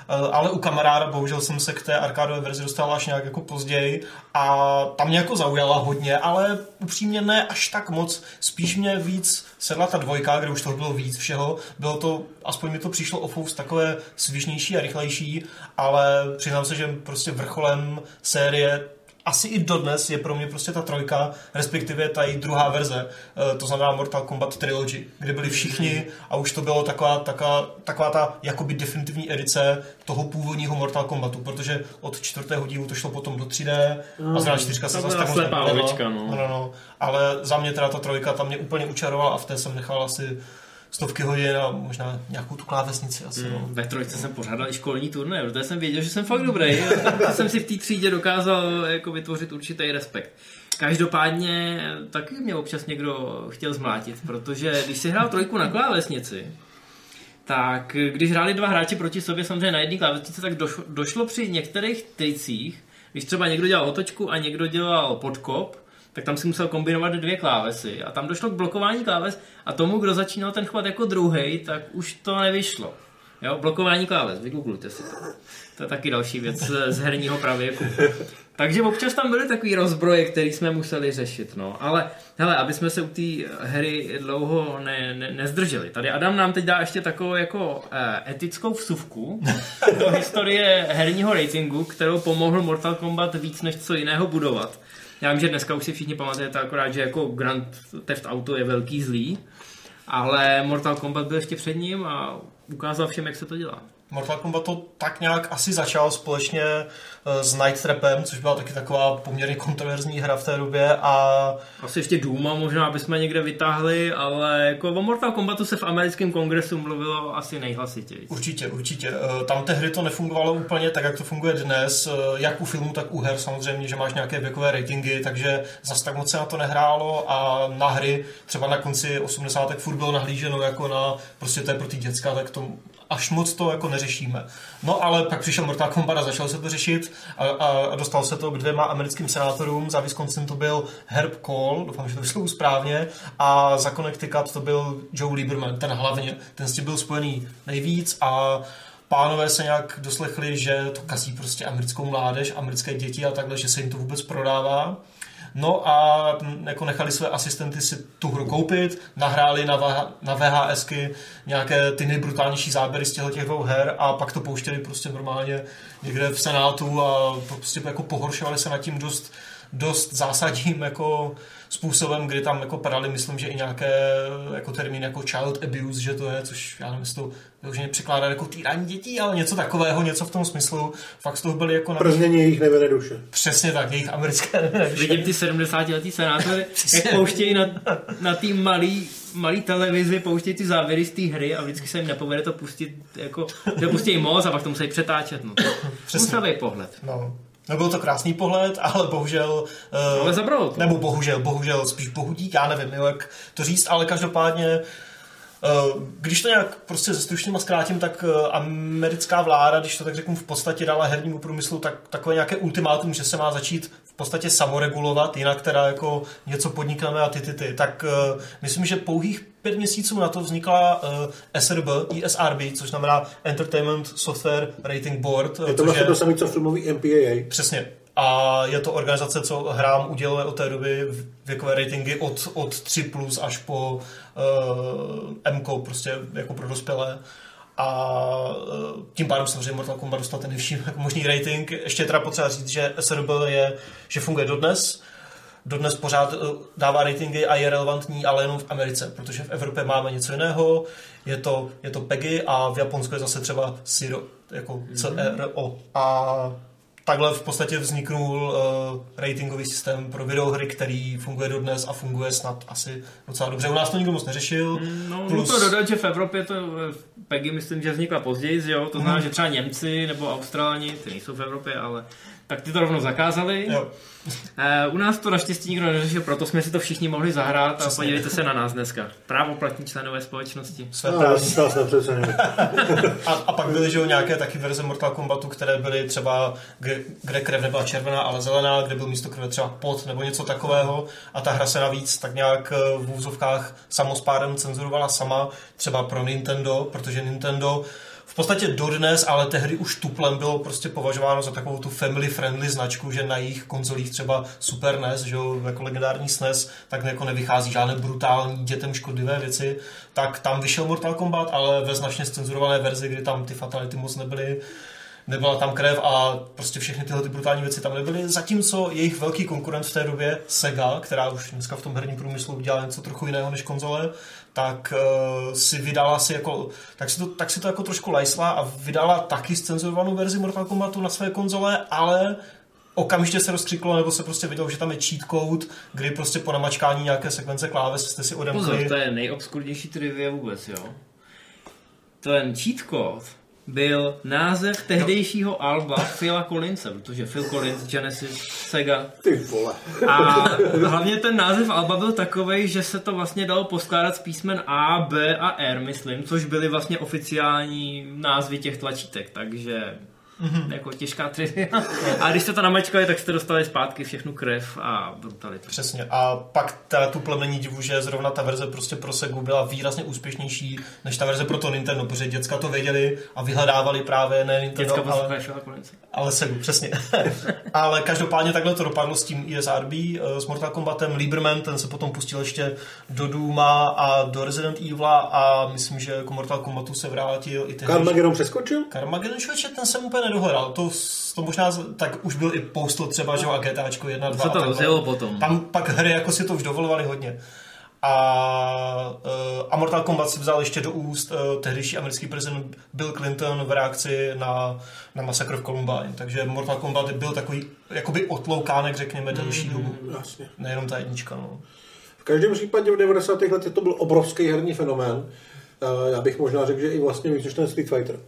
ale u kamaráda bohužel jsem se k té arkádové verzi dostal až nějak jako později a tam mě jako zaujala hodně, ale upřímně ne až tak moc, spíš mě víc sedla ta dvojka, kde už toho bylo víc všeho, bylo to, aspoň mi to přišlo o fous takové svižnější a rychlejší, ale přiznám se, že prostě vrcholem série asi i dodnes je pro mě prostě ta trojka, respektive ta její druhá verze, eh, to znamená Mortal Kombat Trilogy, kde byli všichni a už to bylo taková, taková, taková ta jakoby definitivní edice toho původního Mortal Kombatu, protože od čtvrtého dílu to šlo potom do 3D a zrovna čtyřka se zase tak slepá no. No, no, no. Ale za mě teda ta trojka tam mě úplně učarovala a v té jsem nechal asi stovky hodin a možná nějakou tu klávesnici asi. No. Ve trojce jsem pořádal i školní turné, protože jsem věděl, že jsem fakt dobrý. A (laughs) jsem si v té třídě dokázal jako vytvořit určitý respekt. Každopádně taky mě občas někdo chtěl zmlátit, protože když si hrál trojku na klávesnici, tak když hráli dva hráči proti sobě samozřejmě na jedné klávesnici, tak došlo, došlo při některých tricích, když třeba někdo dělal otočku a někdo dělal podkop, tak tam si musel kombinovat dvě klávesy a tam došlo k blokování kláves a tomu, kdo začínal ten chvat jako druhý, tak už to nevyšlo. Jo, blokování kláves, vygooglujte si to. To je taky další věc z herního pravěku. Takže občas tam byly takový rozbroje, který jsme museli řešit, no. Ale hele, aby jsme se u té hry dlouho ne, ne, nezdrželi. Tady Adam nám teď dá ještě takovou jako eh, etickou vsuvku do historie herního ratingu, kterou pomohl Mortal Kombat víc než co jiného budovat. Já vím, že dneska už si všichni pamatujete akorát, že jako Grand Theft Auto je velký zlý, ale Mortal Kombat byl ještě před ním a ukázal všem, jak se to dělá. Mortal Kombat to tak nějak asi začal společně eh, s Night Trapem, což byla taky taková poměrně kontroverzní hra v té době a Asi ještě Duma možná bychom někde vytáhli, ale jako o Mortal Kombatu se v americkém kongresu mluvilo asi nejhlasitěji. určitě, určitě. Eh, Tam té hry to nefungovalo úplně tak, jak to funguje dnes, eh, jak u filmu, tak u her samozřejmě, že máš nějaké věkové ratingy, takže zas tak moc se na to nehrálo a na hry třeba na konci 80. furt bylo nahlíženo jako na prostě to je pro ty děcka, tak to až moc to jako neřešíme. No ale pak přišel Mortal Kombat a začal se to řešit a, a, a dostal se to k dvěma americkým senátorům. Za Wisconsin to byl Herb Cole, doufám, že to vyslovu správně, a za Connecticut to byl Joe Lieberman, ten hlavně. Ten s tím byl spojený nejvíc a pánové se nějak doslechli, že to kazí prostě americkou mládež, americké děti a takhle, že se jim to vůbec prodává. No a jako nechali své asistenty si tu hru koupit, nahráli na, VH, na VHSky nějaké ty nejbrutálnější záběry z těch dvou her a pak to pouštěli prostě normálně někde v Senátu a prostě jako pohoršovali se nad tím dost, dost zásadním jako způsobem, kdy tam jako padaly, myslím, že i nějaké jako termín jako child abuse, že to je, což já nevím, jestli to vyloženě překládá jako týrání dětí, ale něco takového, něco v tom smyslu. Fakt z toho byli jako na... Prznění jejich nevede duše. Přesně tak, jejich americké Vidím ty 70-letý senátory, (laughs) Přesně. jak pouštějí na, na té malý, malý televizi, pouštějí ty závěry z té hry a vždycky se jim nepovede to pustit, jako, že pustí moc a pak to musí přetáčet. No. Musavý pohled. No. No byl to krásný pohled, ale bohužel... Uh, Ale zabralo to. Nebo bohužel, bohužel, spíš bohudík, já nevím, jak to říct, ale každopádně uh, když to nějak prostě ze stručným a zkrátím, tak uh, americká vláda, když to tak řeknu, v podstatě dala hernímu průmyslu tak, takové nějaké ultimátum, že se má začít v podstatě samoregulovat, jinak teda jako něco podnikneme a ty, ty, ty. Tak myslím, že pouhých pět měsíců na to vznikla uh, SRB, ISRB, což znamená Entertainment Software Rating Board. Je to vlastně to samé, co filmový MPAA. Přesně. A je to organizace, co hrám uděluje od té doby věkové ratingy od, od 3 plus až po uh, M, prostě jako pro dospělé. A uh, tím pádem samozřejmě Mortal Kombat dostal ten nejvyšší (laughs) možný rating. Ještě je teda potřeba říct, že SRB je, že funguje dodnes. Dodnes pořád eh, dává ratingy a je relevantní, ale jenom v Americe, protože v Evropě máme něco jiného, je to, je to PEGI a v Japonsku je zase třeba CIRO, jako C-E-R-O. A takhle v podstatě vzniknul uh, ratingový systém pro videohry, který funguje dodnes a funguje snad asi docela dobře. U nás to nikdo moc neřešil. No, Plus... to dodat, že v Evropě to v PEGI myslím, že vznikla později, jo? to znamená, mm. že třeba Němci nebo Australani, ty nejsou v Evropě, ale tak ty to rovnou zakázali. Jo. Uh, u nás to naštěstí nikdo neřešil, proto jsme si to všichni mohli zahrát Přesně. a podívejte se na nás dneska. Právoplatní členové společnosti. Své no, (laughs) a, a pak byly že nějaké taky verze Mortal Kombatu, které byly třeba, kde, kde krev nebyla červená, ale zelená, kde byl místo krve třeba pot nebo něco takového a ta hra se navíc tak nějak eh, v úzovkách samospádem cenzurovala sama, třeba pro Nintendo, protože Nintendo v podstatě dodnes, ale tehdy už tuplem bylo prostě považováno za takovou tu family friendly značku, že na jejich konzolích třeba Super NES, že jo, jako legendární SNES, tak jako nevychází žádné brutální dětem škodlivé věci, tak tam vyšel Mortal Kombat, ale ve značně cenzurované verzi, kdy tam ty fatality moc nebyly, nebyla tam krev a prostě všechny tyhle ty brutální věci tam nebyly. Zatímco jejich velký konkurent v té době, Sega, která už dneska v tom herním průmyslu udělala něco trochu jiného než konzole, tak uh, si vydala si jako, tak si, to, tak si to jako trošku lajsla a vydala taky scenzurovanou verzi Mortal Kombatu na své konzole, ale okamžitě se rozkřiklo, nebo se prostě vidělo, že tam je cheat code, kdy prostě po namačkání nějaké sekvence kláves jste si odemkli. Pozor, to je nejobskurnější trivia vůbec, jo. Ten cheat code byl název tehdejšího no. alba Phila Collinse, protože Phil Collins, Genesis, Sega. Ty vole. A hlavně ten název alba byl takový, že se to vlastně dalo poskládat z písmen A, B a R, myslím, což byly vlastně oficiální názvy těch tlačítek, takže Mm-hmm. Jako těžká trivia. A když jste to namačkali, tak jste dostali zpátky všechnu krev a brutalitu. Přesně. A pak teda tu plemení divu, že zrovna ta verze prostě pro Segu byla výrazně úspěšnější než ta verze pro to Nintendo, protože děcka to věděli a vyhledávali právě ne Nintendo, děcka ale, ale Segu, přesně. (laughs) ale každopádně takhle to dopadlo s tím ISRB, eh, s Mortal Kombatem. Lieberman, ten se potom pustil ještě do Duma a do Resident Evil a myslím, že jako Mortal Kombatu se vrátil i ten. Carmageddon přeskočil? Carmageddon ten jsem úplně nedohledal. To, to možná, tak už byl i Postal třeba, že a GTAčko 1, 2. Co to rozjelo potom? Tam pak hry jako si to už dovolovali hodně. A, uh, a Mortal Kombat si vzal ještě do úst uh, tehdejší americký prezident Bill Clinton v reakci na, na masakr v Columbine. Takže Mortal Kombat byl takový jakoby otloukánek, řekněme, delší mm, dobu. Jasně. Nejenom ta jednička. No. V každém případě v 90. letech to byl obrovský herní fenomén. Uh, já bych možná řekl, že i vlastně víc než ten Street Fighter.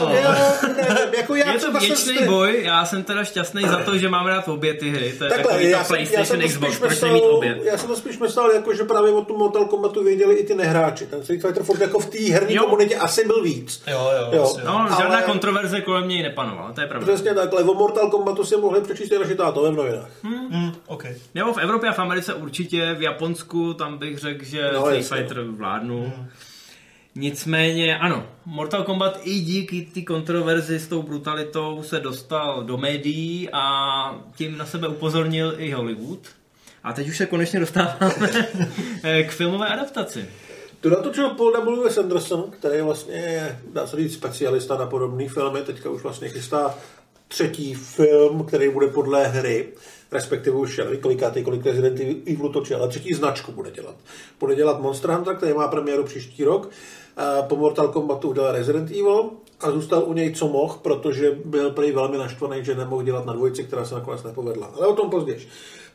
No. jako já je to věčný jste... boj, já jsem teda šťastný za to, že mám rád obě ty hry. To je Takhle, takový já to PlayStation, já Xbox, proč nemít obě? Já jsem to spíš myslel, jako, že právě o tom Mortal Kombatu věděli i ty nehráči. Ten Street Fighter furt jako v té herní jo. komunitě asi byl víc. Jo, jo. jo. jo. No, žádná ale... kontroverze kolem něj nepanovala, to je pravda. Přesně takhle, o Mortal Kombatu si mohli přečíst i naši tátové v novinách. Hmm. Hmm, okay. Nebo v Evropě a v Americe určitě, v Japonsku tam bych řekl, že no, Street Fighter vládnu. Hmm. Nicméně, ano, Mortal Kombat i díky ty kontroverzi s tou brutalitou se dostal do médií a tím na sebe upozornil i Hollywood. A teď už se konečně dostáváme (laughs) k filmové adaptaci. To natočil Paul W. Anderson, který vlastně je, dá se říct, specialista na podobné filmy. Teďka už vlastně chystá třetí film, který bude podle hry, respektive už kolikátý, kolik Resident Evil točil, ale třetí značku bude dělat. Bude dělat Monster Hunter, který má premiéru příští rok po Mortal Kombatu udělal Resident Evil a zůstal u něj co mohl, protože byl prý velmi naštvaný, že nemohl dělat na dvojici, která se nakonec nepovedla. Ale o tom později.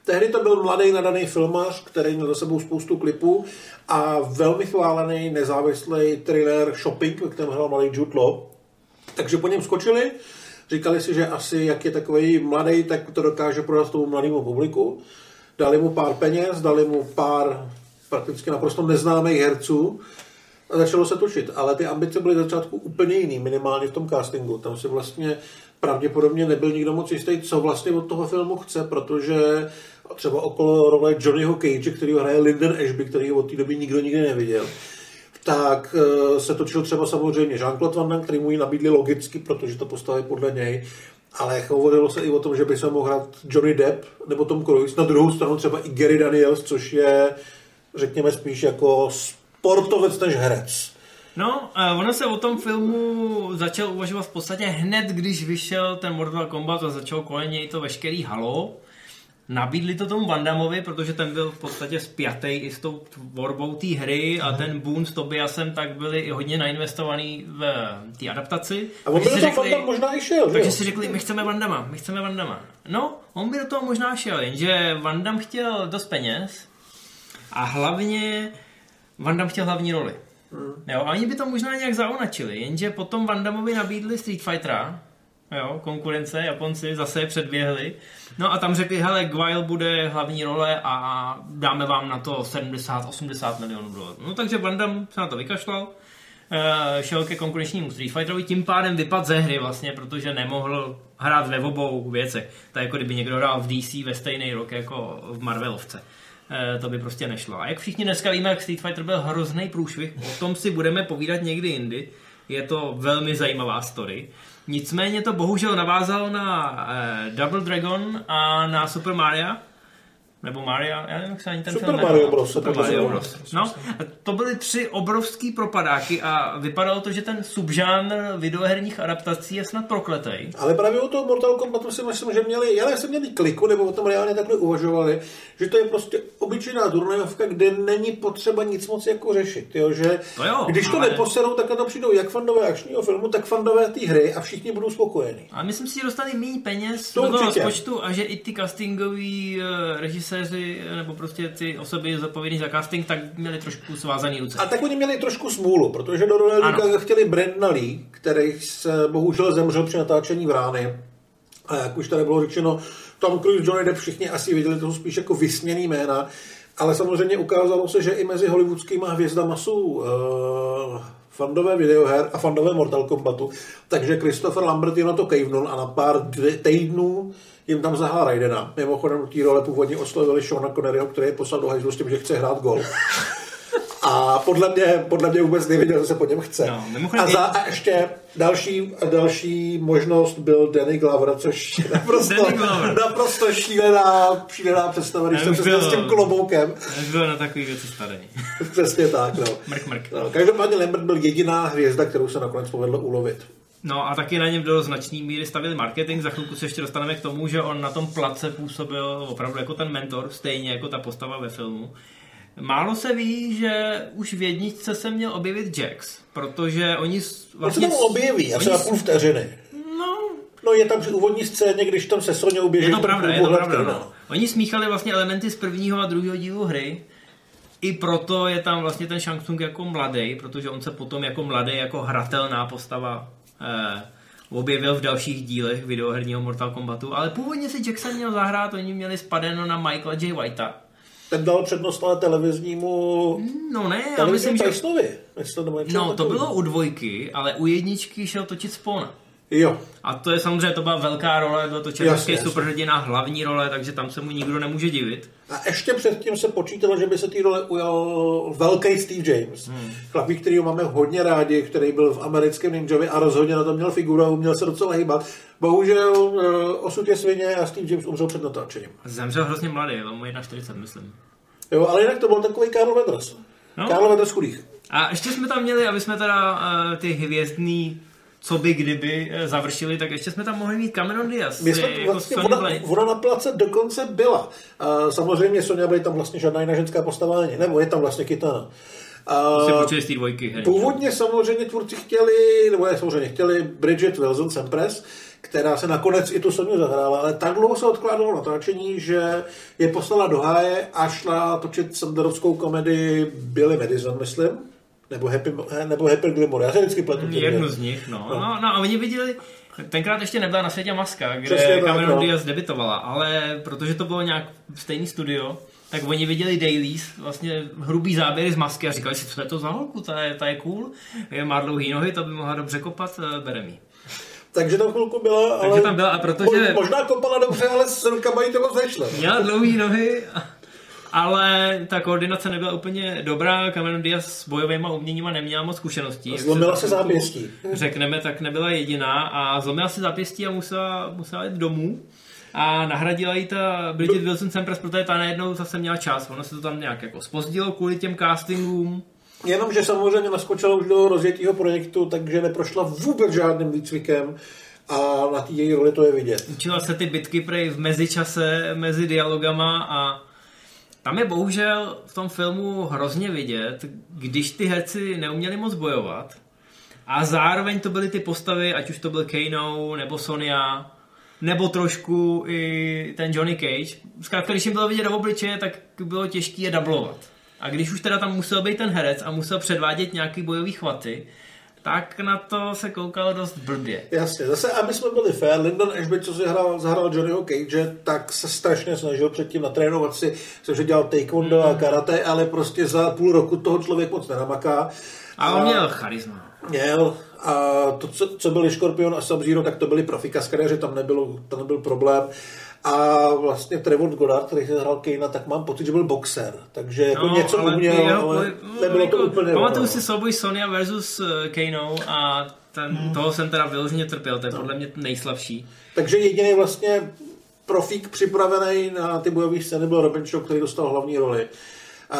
Tehdy to byl mladý nadaný filmař, který měl za sebou spoustu klipů a velmi chválený nezávislý thriller Shopping, ve kterém hrál malý Jude Law. Takže po něm skočili, říkali si, že asi jak je takový mladý, tak to dokáže prodat tomu mladému publiku. Dali mu pár peněz, dali mu pár prakticky naprosto neznámých herců, začalo se točit, ale ty ambice byly začátku úplně jiný, minimálně v tom castingu. Tam se vlastně pravděpodobně nebyl nikdo moc jistý, co vlastně od toho filmu chce, protože třeba okolo role Johnnyho Cage, který hraje Lyndon Ashby, který od té doby nikdo nikdy neviděl, tak eh, se točil třeba samozřejmě Jean-Claude Van Damme, který mu ji nabídli logicky, protože to postavili podle něj, ale hovorilo se i o tom, že by se mohl hrát Johnny Depp nebo Tom Cruise. Na druhou stranu třeba i Gary Daniels, což je, řekněme, spíš jako sportovec než herec. No, ono se o tom filmu začal uvažovat v podstatě hned, když vyšel ten Mortal Kombat a začal kolem něj to veškerý halo. Nabídli to tomu Vandamovi, protože ten byl v podstatě spjatý i s tou tvorbou té hry a ten Boone s Tobiasem tak byli i hodně nainvestovaný v té adaptaci. A on by do toho Damme možná i šel, že takže jo? si řekli, my chceme Vandama, my chceme Vandama. No, on by do toho možná šel, jenže Van Damme chtěl dost peněz a hlavně Van Damme chtěl hlavní roli. Jo, a oni by to možná nějak zaonačili, jenže potom Van Dammovi nabídli Street Fightera, jo, konkurence, Japonci zase je předběhli. No a tam řekli, hele, Guile bude hlavní role a dáme vám na to 70-80 milionů dolarů. No takže Van Damme se na to vykašlal, eh, šel ke konkurenčnímu Street Fighterovi, tím pádem vypad ze hry vlastně, protože nemohl hrát ve obou věcech. To je jako kdyby někdo hrál v DC ve stejný rok jako v Marvelovce. Eh, To by prostě nešlo. A jak všichni dneska víme, jak Street Fighter byl hrozný průšvih, o tom si budeme povídat někdy jindy. Je to velmi zajímavá story. Nicméně to bohužel navázalo na eh, Double Dragon a na Super Mario. Nebo Mario, já nevím, jak se ani ten Super film Mario. Bros. Super Mario. Bros. No, to byly tři obrovský propadáky a vypadalo to, že ten subžánr videoherních adaptací je snad prokletej. Ale právě u toho Mortal Kombatu si myslím, že měli, já jsem měli kliku, nebo o tom reálně takhle uvažovali, že to je prostě obyčejná turnajovka, kde není potřeba nic moc jako řešit. Jo? Že To jo, když to ale- neposerou, tak na to přijdou jak fandové akčního filmu, tak fandové té hry a všichni budou spokojení. A myslím si, že dostali méně peněz To do toho rozpočtu a že i ty castingoví eh, režiséři eh, nebo prostě ty osoby zodpovědné za casting, tak měli trošku svázaný ruce. A tak oni měli trošku smůlu, protože do. Luka chtěli Brandona Lee, který se bohužel zemřel při natáčení Vrány. A jak už tady bylo řečeno, Tom Cruise, Johnny Depp, všichni asi viděli, to jsou spíš jako vysněný jména. Ale samozřejmě ukázalo se, že i mezi hollywoodskýma hvězdama jsou uh, fandové videoher a fandové Mortal Kombatu. Takže Christopher Lambert jim na to kejvnul a na pár týdnů jim tam zahrál Raidena. Mimochodem do té role původně oslovili Seana Conneryho, který je poslal do hajzlu s tím, že chce hrát golf. (laughs) A podle mě, podle mě vůbec nevěděl, co se po něm chce. No, a, za, a ještě další, další možnost byl Danny Glover, což (laughs) je naprosto, Glover. naprosto šílená, šílená představa, když jsem už se s tím kloboukem. Až byl na takový věci starý. (laughs) Přesně tak, no. Mrk, mrk. no. Každopádně Lambert byl jediná hvězda, kterou se nakonec povedlo ulovit. No a taky na něm do značný míry stavili marketing. Za chvilku se ještě dostaneme k tomu, že on na tom place působil opravdu jako ten mentor, stejně jako ta postava ve filmu. Málo se ví, že už v jedničce se měl objevit Jax, protože oni s- On se vlastně... tam objeví, asi oni na půl vteřiny. No, No je tam při úvodní scéně, když tam se Soňou běží. je to pravda, je to pravda. krve. No. Oni smíchali vlastně elementy z prvního a druhého dílu hry, i proto je tam vlastně ten Shang Tsung jako mladý, protože on se potom jako mladý, jako hratelná postava objevil v dalších dílech videoherního Mortal Kombatu, ale původně si Jackson měl zahrát, oni měli spadeno na Michaela J. Whitea. Ten dal přednost ale televiznímu... No ne, já televiznímu myslím, že... Nemá No, to bylo u dvojky, ale u jedničky šel točit Spawna. Jo. A to je samozřejmě, to byla velká role, byl to černošský superhrdina, hlavní role, takže tam se mu nikdo nemůže divit. A ještě předtím se počítalo, že by se té role ujal velký Steve James. Hmm. Chlapík, který máme hodně rádi, který byl v americkém ninjovi a rozhodně na to měl figuru a uměl se docela hýbat. Bohužel eh, osud je svině a Steve James umřel před natáčením. Zemřel hrozně mladý, byl mu 41, myslím. Jo, ale jinak to byl takový Karl Weathers. No. Karl Weathers chudých. A ještě jsme tam měli, aby jsme teda uh, ty hvězdný co by kdyby eh, završili, tak ještě jsme tam mohli mít Cameron Diaz. My jsme eh, jako vlastně, Sonny ona, na place dokonce byla. A samozřejmě Sonia Blade tam vlastně žádná jiná ženská postava není, nebo je tam vlastně Kitana. A Se počuli z té dvojky. herní. původně samozřejmě tvůrci chtěli, nebo je samozřejmě chtěli Bridget Wilson Sempress, která se nakonec i tu Soniu zahrála, ale tak dlouho se odkládalo natáčení, že je poslala do háje a šla točit sandarovskou komedii Billy Madison, myslím, nebo Happy, nebo Happy Gilmore. Já se vždycky pletu. Jednu z nich, no. no. No, a oni viděli, tenkrát ještě nebyla na světě Maska, kde Cameron no. Diaz debitovala, ale protože to bylo nějak stejný studio, tak oni viděli dailies, vlastně hrubý záběry z masky a říkali si, co je to za holku, ta je, ta je cool, je, má dlouhý nohy, to by mohla dobře kopat, eh, bereme ji. Takže tam chvilku byla, Takže ale tam byla, a protože- mo- možná kopala dobře, ale s rukama jí to moc nešlo. Měla dlouhý nohy, ale ta koordinace nebyla úplně dobrá. Cameron Diaz s bojovými uměníma neměla moc zkušeností. Zlomila se zápěstí. Řekneme, tak nebyla jediná a zlomila se zápěstí a musela, musela jít domů. A nahradila jí ta Bridget Wilson Sempress, protože ta najednou zase měla čas. Ono se to tam nějak jako spozdilo kvůli těm castingům. Jenomže samozřejmě naskočila už do rozjetého projektu, takže neprošla vůbec žádným výcvikem a na té její roli to je vidět. Učila se ty bitky prej v mezičase, mezi dialogama a tam je bohužel v tom filmu hrozně vidět, když ty herci neuměli moc bojovat a zároveň to byly ty postavy, ať už to byl Kano nebo Sonia, nebo trošku i ten Johnny Cage. Zkrátka, když jim bylo vidět do obličeje, tak bylo těžké je dublovat. A když už teda tam musel být ten herec a musel předvádět nějaký bojový chvaty, tak na to se koukalo dost blbě. Jasně, zase, aby jsme byli fair, Lyndon Ashby, co si hrál, zahrál Johnnyho Cage, tak se strašně snažil předtím natrénovat si, že dělal taekwondo mm. a karate, ale prostě za půl roku toho člověk moc nenamaká. A on měl charisma. Měl, a to, co, co byli Scorpion a Sub-Zero, tak to byli profikaskaréři, tam, nebylo, tam nebyl problém. A vlastně Trevor Goddard, který se hrál Kejna, tak mám pocit, že byl boxer. Takže jako no, něco ale uměl, jeho, ale nebylo jako, to úplně... Pamatuju si souboj Sonia versus eh, Kano a ten, hmm. toho jsem teda vyloženě trpěl, to je no. podle mě nejslabší. Takže jediný vlastně profík připravený na ty bojové scény byl Robin Shaw, který dostal hlavní roli. A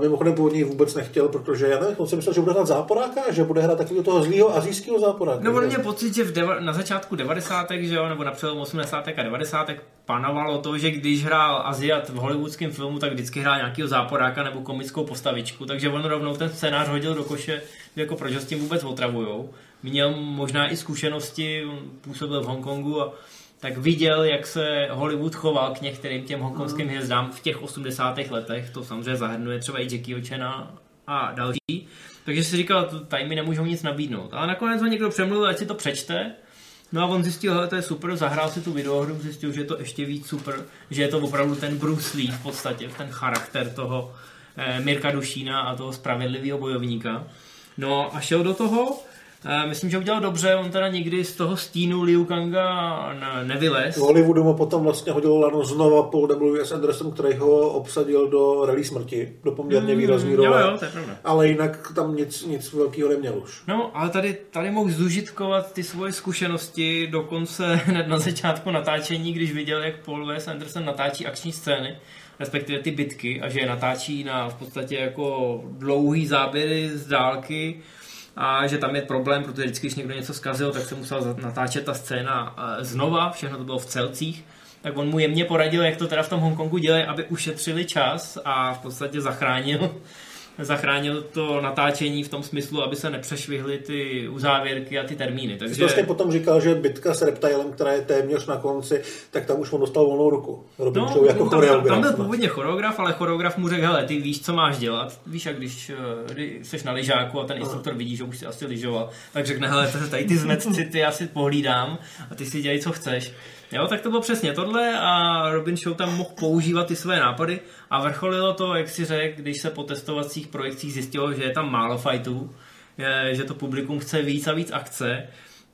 mimochodem původně vůbec nechtěl, protože já nevím, on si myslel, že bude hrát záporáka, že bude hrát takového toho zlýho azijského záporáka. No, on mě pocit, že v deva- na začátku 90. Že jo, nebo na přelomu 80. a 90. panovalo to, že když hrál Aziat v hollywoodském filmu, tak vždycky hrál nějakého záporáka nebo komickou postavičku, takže on rovnou ten scénář hodil do koše, jako proč ho s tím vůbec otravujou. Měl možná i zkušenosti, působil v Hongkongu a tak viděl, jak se Hollywood choval k některým těm hongkongským hvězdám v těch 80. letech. To samozřejmě zahrnuje třeba i Jackie Ochena a další. Takže si říkal, tady mi nemůžou nic nabídnout. Ale nakonec ho někdo přemluvil, ať si to přečte. No a on zjistil, že to je super, zahrál si tu videohru, zjistil, že je to ještě víc super, že je to opravdu ten Bruce Lee v podstatě, ten charakter toho eh, Mirka Dušína a toho spravedlivého bojovníka. No a šel do toho Myslím, že udělal dobře, on teda nikdy z toho stínu Liu Kanga nevylez. V Hollywoodu mu potom vlastně hodil lano znova po W.S. Anderson, který ho obsadil do Rally smrti, do poměrně mm, výrazný role. Jo, jo. Ale jinak tam nic, nic velkého neměl už. No, ale tady, tady mohl zužitkovat ty svoje zkušenosti dokonce (laughs) hned na začátku natáčení, když viděl, jak Paul W.S. Anderson natáčí akční scény respektive ty bitky a že je natáčí na v podstatě jako dlouhý záběry z dálky a že tam je problém, protože vždycky, když někdo něco zkazil, tak se musel natáčet ta scéna eh, znova, všechno to bylo v celcích, tak on mu jemně poradil, jak to teda v tom Hongkongu dělají, aby ušetřili čas a v podstatě zachránil zachránil to natáčení v tom smyslu, aby se nepřešvihly ty uzávěrky a ty termíny. Takže... Jsi vlastně potom říkal, že bitka s Reptilem, která je téměř na konci, tak tam už on dostal volnou ruku. Robin no, Show jako tam, choreograf. Tam byl původně choreograf, ale choreograf mu řekl, hele, ty víš, co máš dělat. Víš, jak když, eh, když jsi na lyžáku a ten instruktor vidí, že už si asi lyžoval, tak řekne, hele, tady ty zmetci, ty já si pohlídám a ty si dělej, co chceš. Jo, tak to bylo přesně tohle a Robin Show tam mohl používat ty své nápady a vrcholilo to, jak si řekl, když se po testovacích projekcích zjistilo, že je tam málo fightů, že to publikum chce víc a víc akce,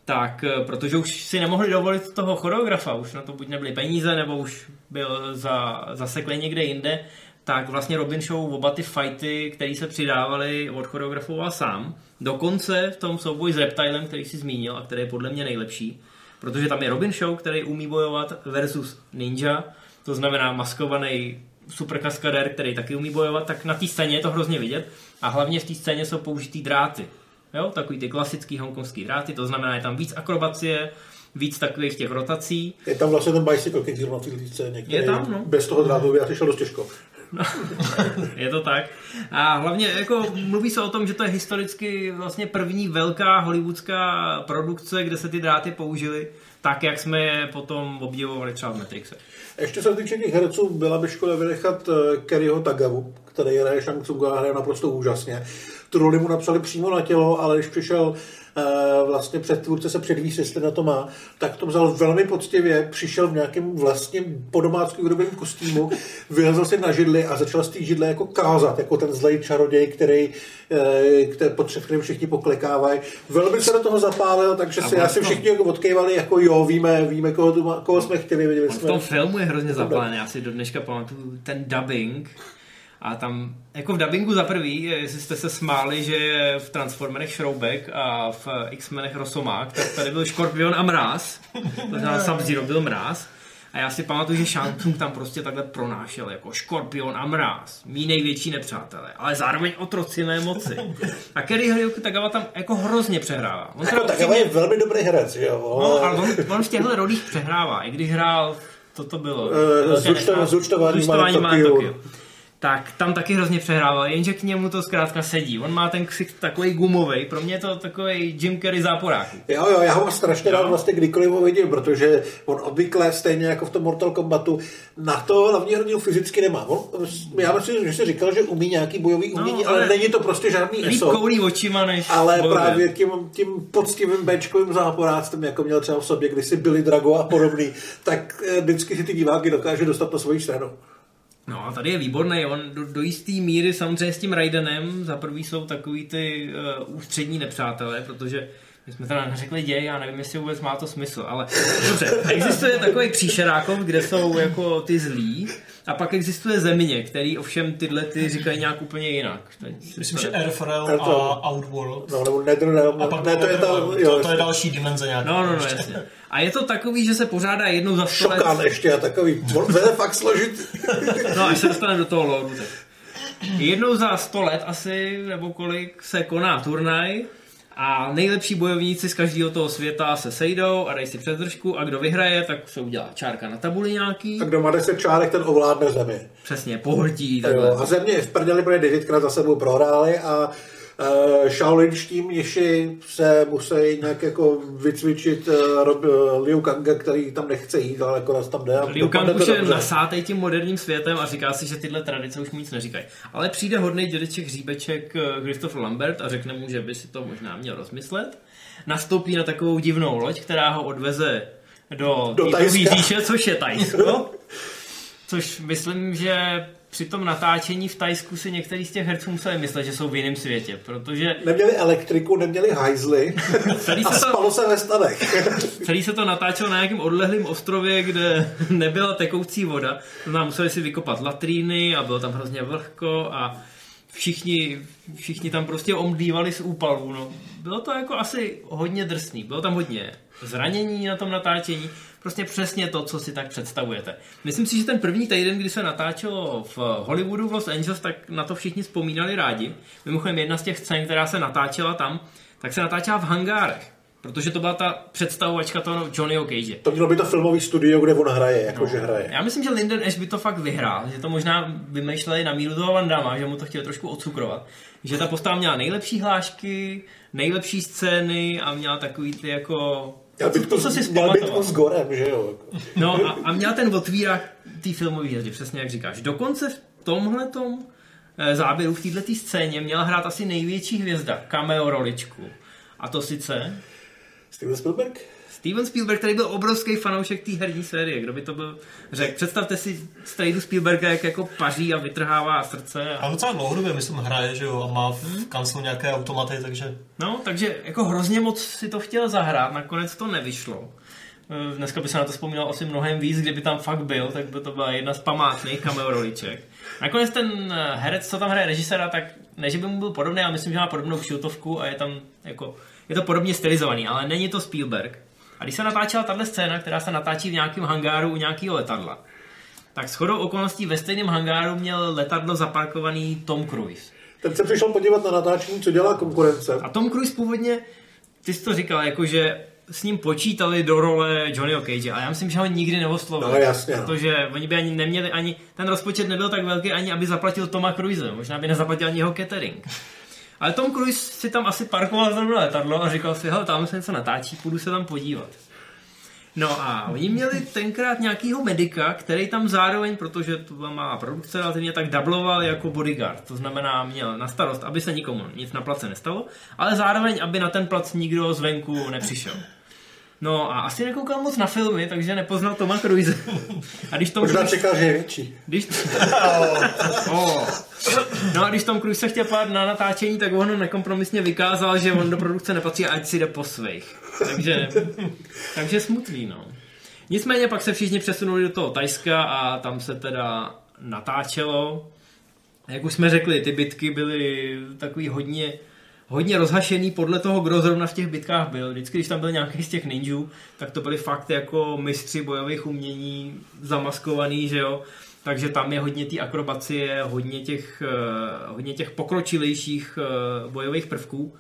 tak eh, protože už si nemohli dovolit toho choreografa, už na to buď nebyly peníze, nebo už byl za, zaseklý někde jinde, tak vlastně Robin Show oba ty fighty, které se přidávaly, odchoreografoval sám. Dokonce v tom souboji s Reptilem, který si zmínil a který je podle mě nejlepší, protože tam je Robin Show, který umí bojovat versus Ninja, to znamená maskovaný super kaskadér, který taky umí bojovat, tak na té scéně je to hrozně vidět a hlavně v té scéně jsou použitý dráty. Jo, takový ty klasický hongkongský dráty, to znamená, je tam víc akrobacie, víc takových těch rotací. Je tam vlastně ten bicycle kick zrovna v té scéně, který je tam, no. bez toho drátu by asi šel dost těžko. No, je to tak. A hlavně jako mluví se o tom, že to je historicky vlastně první velká hollywoodská produkce, kde se ty dráty použily tak, jak jsme je potom obdivovali třeba v Matrixe. Ještě se týče těch herců, byla by škoda vynechat eh, Kerryho Tagavu, který hraje Shang Tsung a hraje naprosto úžasně. Tu roli mu napsali přímo na tělo, ale když přišel vlastně předtvůrce se předvíst, jestli na to má, tak to vzal velmi poctivě, přišel v nějakém vlastně podomácky urobeném kostýmu, vylezl si na židli a začal z té židle jako kázat, jako ten zlej čaroděj, který, eh, který pod kterým všichni poklekávají. Velmi se do toho zapálil, takže si asi všichni jako odkejvali, jako jo, víme, víme koho, tu, koho jsme chtěli. Viděli jsme. V tom filmu je hrozně zapálený, já si do dneška pamatuju ten dubbing, a tam, jako v dubbingu za prvý, jestli jste se smáli, že je v Transformerech Šroubek a v X-Menech Rosomák, tak tady byl Škorpion a Mráz. To znamená Sub-Zero byl Mráz. A já si pamatuju, že Shang Tsung tam prostě takhle pronášel jako škorpion a mráz, mý největší nepřátelé, ale zároveň otroci mé moci. A Kerry Hiroyuki Tagawa tam jako hrozně přehrává. On Jako teda Tagawa je velmi dobrý herec, jo. No, ale on, on v těchto rolích přehrává, i když hrál, to to bylo. Nechal- zúčtování Tokyo. Tokyo. Tak tam taky hrozně přehrával, jenže k němu to zkrátka sedí. On má ten ksicht takový gumový, pro mě je to takový Jim Carrey záporáků. Jo, jo, já ho strašně rád vlastně kdykoliv ho vidím, protože on obvykle, stejně jako v tom Mortal Kombatu, na to hlavní hrdinu fyzicky nemá. On, já myslím, že si říkal, že umí nějaký bojový No, umění, ale, ale- není to prostě žádný ESO. koulí očima, než Ale bojuje. právě tím, tím poctivým Bčkovým záporáctvem, jako měl třeba v sobě kdysi Billy Drago a podobný, tak eh, vždycky si ty diváky dokáže dostat na svoji stranu. No a tady je výborný, on do, do jisté míry samozřejmě s tím Raidenem za prvý jsou takový ty uh, ústřední nepřátelé, protože my jsme teda neřekli děj, já nevím, jestli vůbec má to smysl, ale dobře, existuje takový příšerákov, kde jsou jako ty zlí, a pak existuje země, který ovšem tyhle ty říkají nějak úplně jinak. Teď Myslím, to- že Airfrel. a Outworld. No, nebo Netherrealm, A pak ne, to je ta, jo, to, to je další dimenze nějaká. No, no, no, ještě. jasně. A je to takový, že se pořádá jednou za sto let. Šokán ještě a takový, to je fakt složitý. (laughs) No, až se dostaneme do toho loru, tak. Jednou za sto let asi, nebo kolik, se koná turnaj a nejlepší bojovníci z každého toho světa se sejdou a dají si předržku a kdo vyhraje, tak se udělá čárka na tabuli nějaký. A kdo má 10 čárek, ten ovládne zemi. Přesně, pohrtí. Jo, a země v prdeli, protože devětkrát za sebou prohráli a uh, Shaolinští mniši se musí nějak jako vycvičit uh, Rob, uh, Liu Kanga, který tam nechce jít, ale akorát tam jde. Liu Kang už je nasátej tím moderním světem a říká si, že tyhle tradice už mu nic neříkají. Ale přijde hodný dědeček hříbeček eh, Christopher Lambert a řekne mu, že by si to možná měl rozmyslet. Nastoupí na takovou divnou loď, která ho odveze do, Do říše, což je Tajsko. (laughs) Což myslím, že při tom natáčení v Tajsku si některý z těch herců museli myslet, že jsou v jiném světě, protože Neměli elektriku, neměli hajzly (laughs) Celý a se to- spalo se ve stanech. (laughs) Celý se to natáčelo na nějakém odlehlém ostrově, kde (laughs) nebyla tekoucí voda. Znamená, museli si vykopat latríny a bylo tam hrozně vlhko a všichni, všichni tam prostě omdlívali z úpalů. No. Bylo to jako asi hodně drsný. Bylo tam hodně zranění na tom natáčení. Prostě přesně to, co si tak představujete. Myslím si, že ten první týden, kdy se natáčelo v Hollywoodu v Los Angeles, tak na to všichni vzpomínali rádi. Mimochodem jedna z těch scén, která se natáčela tam, tak se natáčela v hangárech. Protože to byla ta představovačka toho Johnnyho Cage. To mělo být to filmový studio, kde on hraje, jakože hraje. Já myslím, že Linden Ash by to fakt vyhrál, že to možná vymýšleli na míru toho Van Damme, že mu to chtěli trošku odcukrovat. Že ta postava měla nejlepší hlášky, nejlepší scény a měla takový ty jako... Měl To, bitku, to, co si měl zpamatoval. s Gorem, že jo? jako. No a, a měla ten otvírák té filmové hvězdy, přesně jak říkáš. Dokonce v tomhletom eh, záběru, v této scéně měla hrát asi největší hvězda, cameo roličku. A to sice Steven Spielberg? Steven Spielberg, který byl obrovský fanoušek té herní série. Kdo by to byl řekl? Představte si strejdu Spielberga, jak jako paří a vytrhává srdce. A... A docela dlouhodobě, myslím, hraje, že jo, a má v kanclu nějaké automaty, takže No, takže jako hrozně moc si to chtěl zahrát, nakonec to nevyšlo. Eh, Dneska by se na to vzpomínal asi mnohem víc, kdyby tam fakt byl, tak by to byla jedna z památných cameo roliček. Nakonec ten eh, herec, co tam hraje režiséra, tak ne, že by mu byl podobný, ale myslím, že má podobnou kšiltovku a je tam jako, je to podobně stylizovaný, ale není to Spielberg. A když se natáčela tahle scéna, která se natáčí v nějakém hangáru u nějakého letadla, tak shodou okolností ve stejném hangáru měl letadlo zaparkovaný Tom Cruise. Ten se přišel podívat na natáčení, co dělá konkurence. A Tom Cruise původně, ty jsi to říkal, jakože s ním počítali do role Johnnyho Cage a já myslím, že ho nikdy neoslovili. No, jasně, no. Protože oni by ani neměli ani, ten rozpočet nebyl tak velký ani, aby zaplatil Toma Cruise, možná by nezaplatil ani jeho catering. Ale Tom Cruise si tam asi parkoval zrovna letadlo a říkal si, hele, tam se něco natáčí, půjdu se tam podívat. No a oni měli tenkrát nějakýho medika, který tam zároveň, protože to byla malá produkce relativně, tak dubloval jako bodyguard. To znamená, měl na starost, aby se nikomu nic na place nestalo, ale zároveň, aby na ten plac nikdo zvenku nepřišel. No a asi nekoukal moc na filmy, takže nepoznal Toma Cruise. A když Tom Možná Cruise, čeká, že je větší. když... (laughs) oh. No a když Tom Cruise se chtěl pát na natáčení, tak on nekompromisně vykázal, že on do produkce nepatří a ať si jde po svých. Takže, takže smutný, no. Nicméně pak se všichni přesunuli do toho Tajska a tam se teda natáčelo. Jak už jsme řekli, ty bitky byly takový hodně, hodně rozhašený podle toho, kdo zrovna v těch bitkách byl. Vždycky, když tam byl nějaký z těch ninjů, tak to byly fakt jako mistři bojových umění, zamaskovaný, že jo. Takže tam je hodně té akrobacie, hodně těch, eh, hodně těch pokročilejších eh, bojových prvků.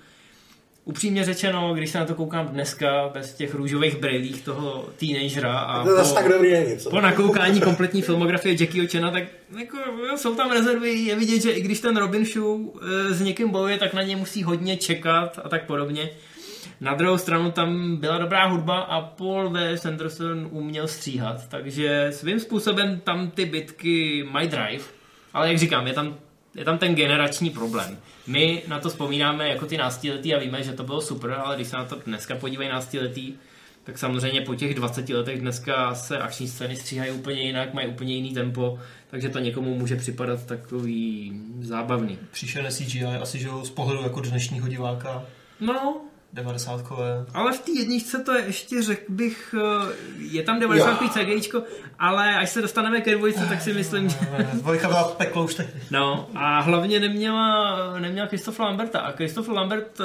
Upřímně řečeno, když se na to koukám dneska bez těch růžových brýlích toho teenagera a To zase tak dobrý není, po nakoukání kompletní filmografie Jackie Chana, tak jako, jo, jsou tam rezervy, je vidět, že i když ten Robin Show e, s někým bojuje, tak na ně musí hodně čekat a tak podobně. Na druhou stranu tam byla dobrá hudba a Paul W. Sanderson uměl stříhat, takže svým způsobem tam ty bitky mají drive, ale jak říkám, je tam, je tam ten generační problém. My na to vzpomínáme jako ty náctiletí a víme, že to bylo super, ale když se na to dneska podívají náctiletí, tak samozřejmě po těch 20 letech dneska se akční scény stříhají úplně jinak, mají úplně jiný tempo, takže to někomu může připadat takový zábavný. Příšerné CGI, asi že z pohledu jako dnešního diváka, No, 90-kové. ale v té jedničce to je ještě, řekl bych, eh, je tam 90 CGIčko, ale až se dostaneme ke dvojce, tak si myslím, že... Dvojka byla peklo už tehdy. No a hlavně neměla, neměla Christopher Lamberta a Christopher Lambert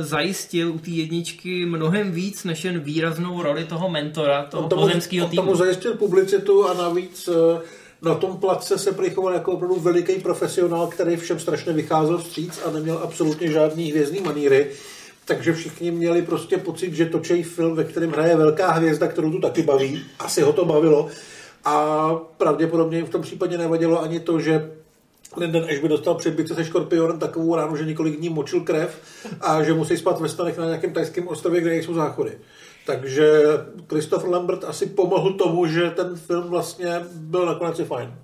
zajistil u té jedničky mnohem víc než jen výraznou roli toho mentora, toho tomu, pozemského on týmu. tomu zajistil publicitu a navíc eh, na tom place se prýchoval jako opravdu veliký profesionál, který všem strašně vycházel vstříc a neměl absolutně žádný hvězdný maníry. Takže všichni měli prostě pocit, že točí film, ve kterém hraje velká hvězda, kterou tu taky baví. Asi ho to bavilo. A pravděpodobně jim v tom případě nevadilo ani to, že Linden až by dostal bitce se škorpionem takovou ránu, že několik dní močil krev a že musí spát ve stanech na nějakém tajském ostrově, kde nejsou záchody. Takže Christopher Lambert asi pomohl tomu, že ten film vlastně byl nakonec i fajn.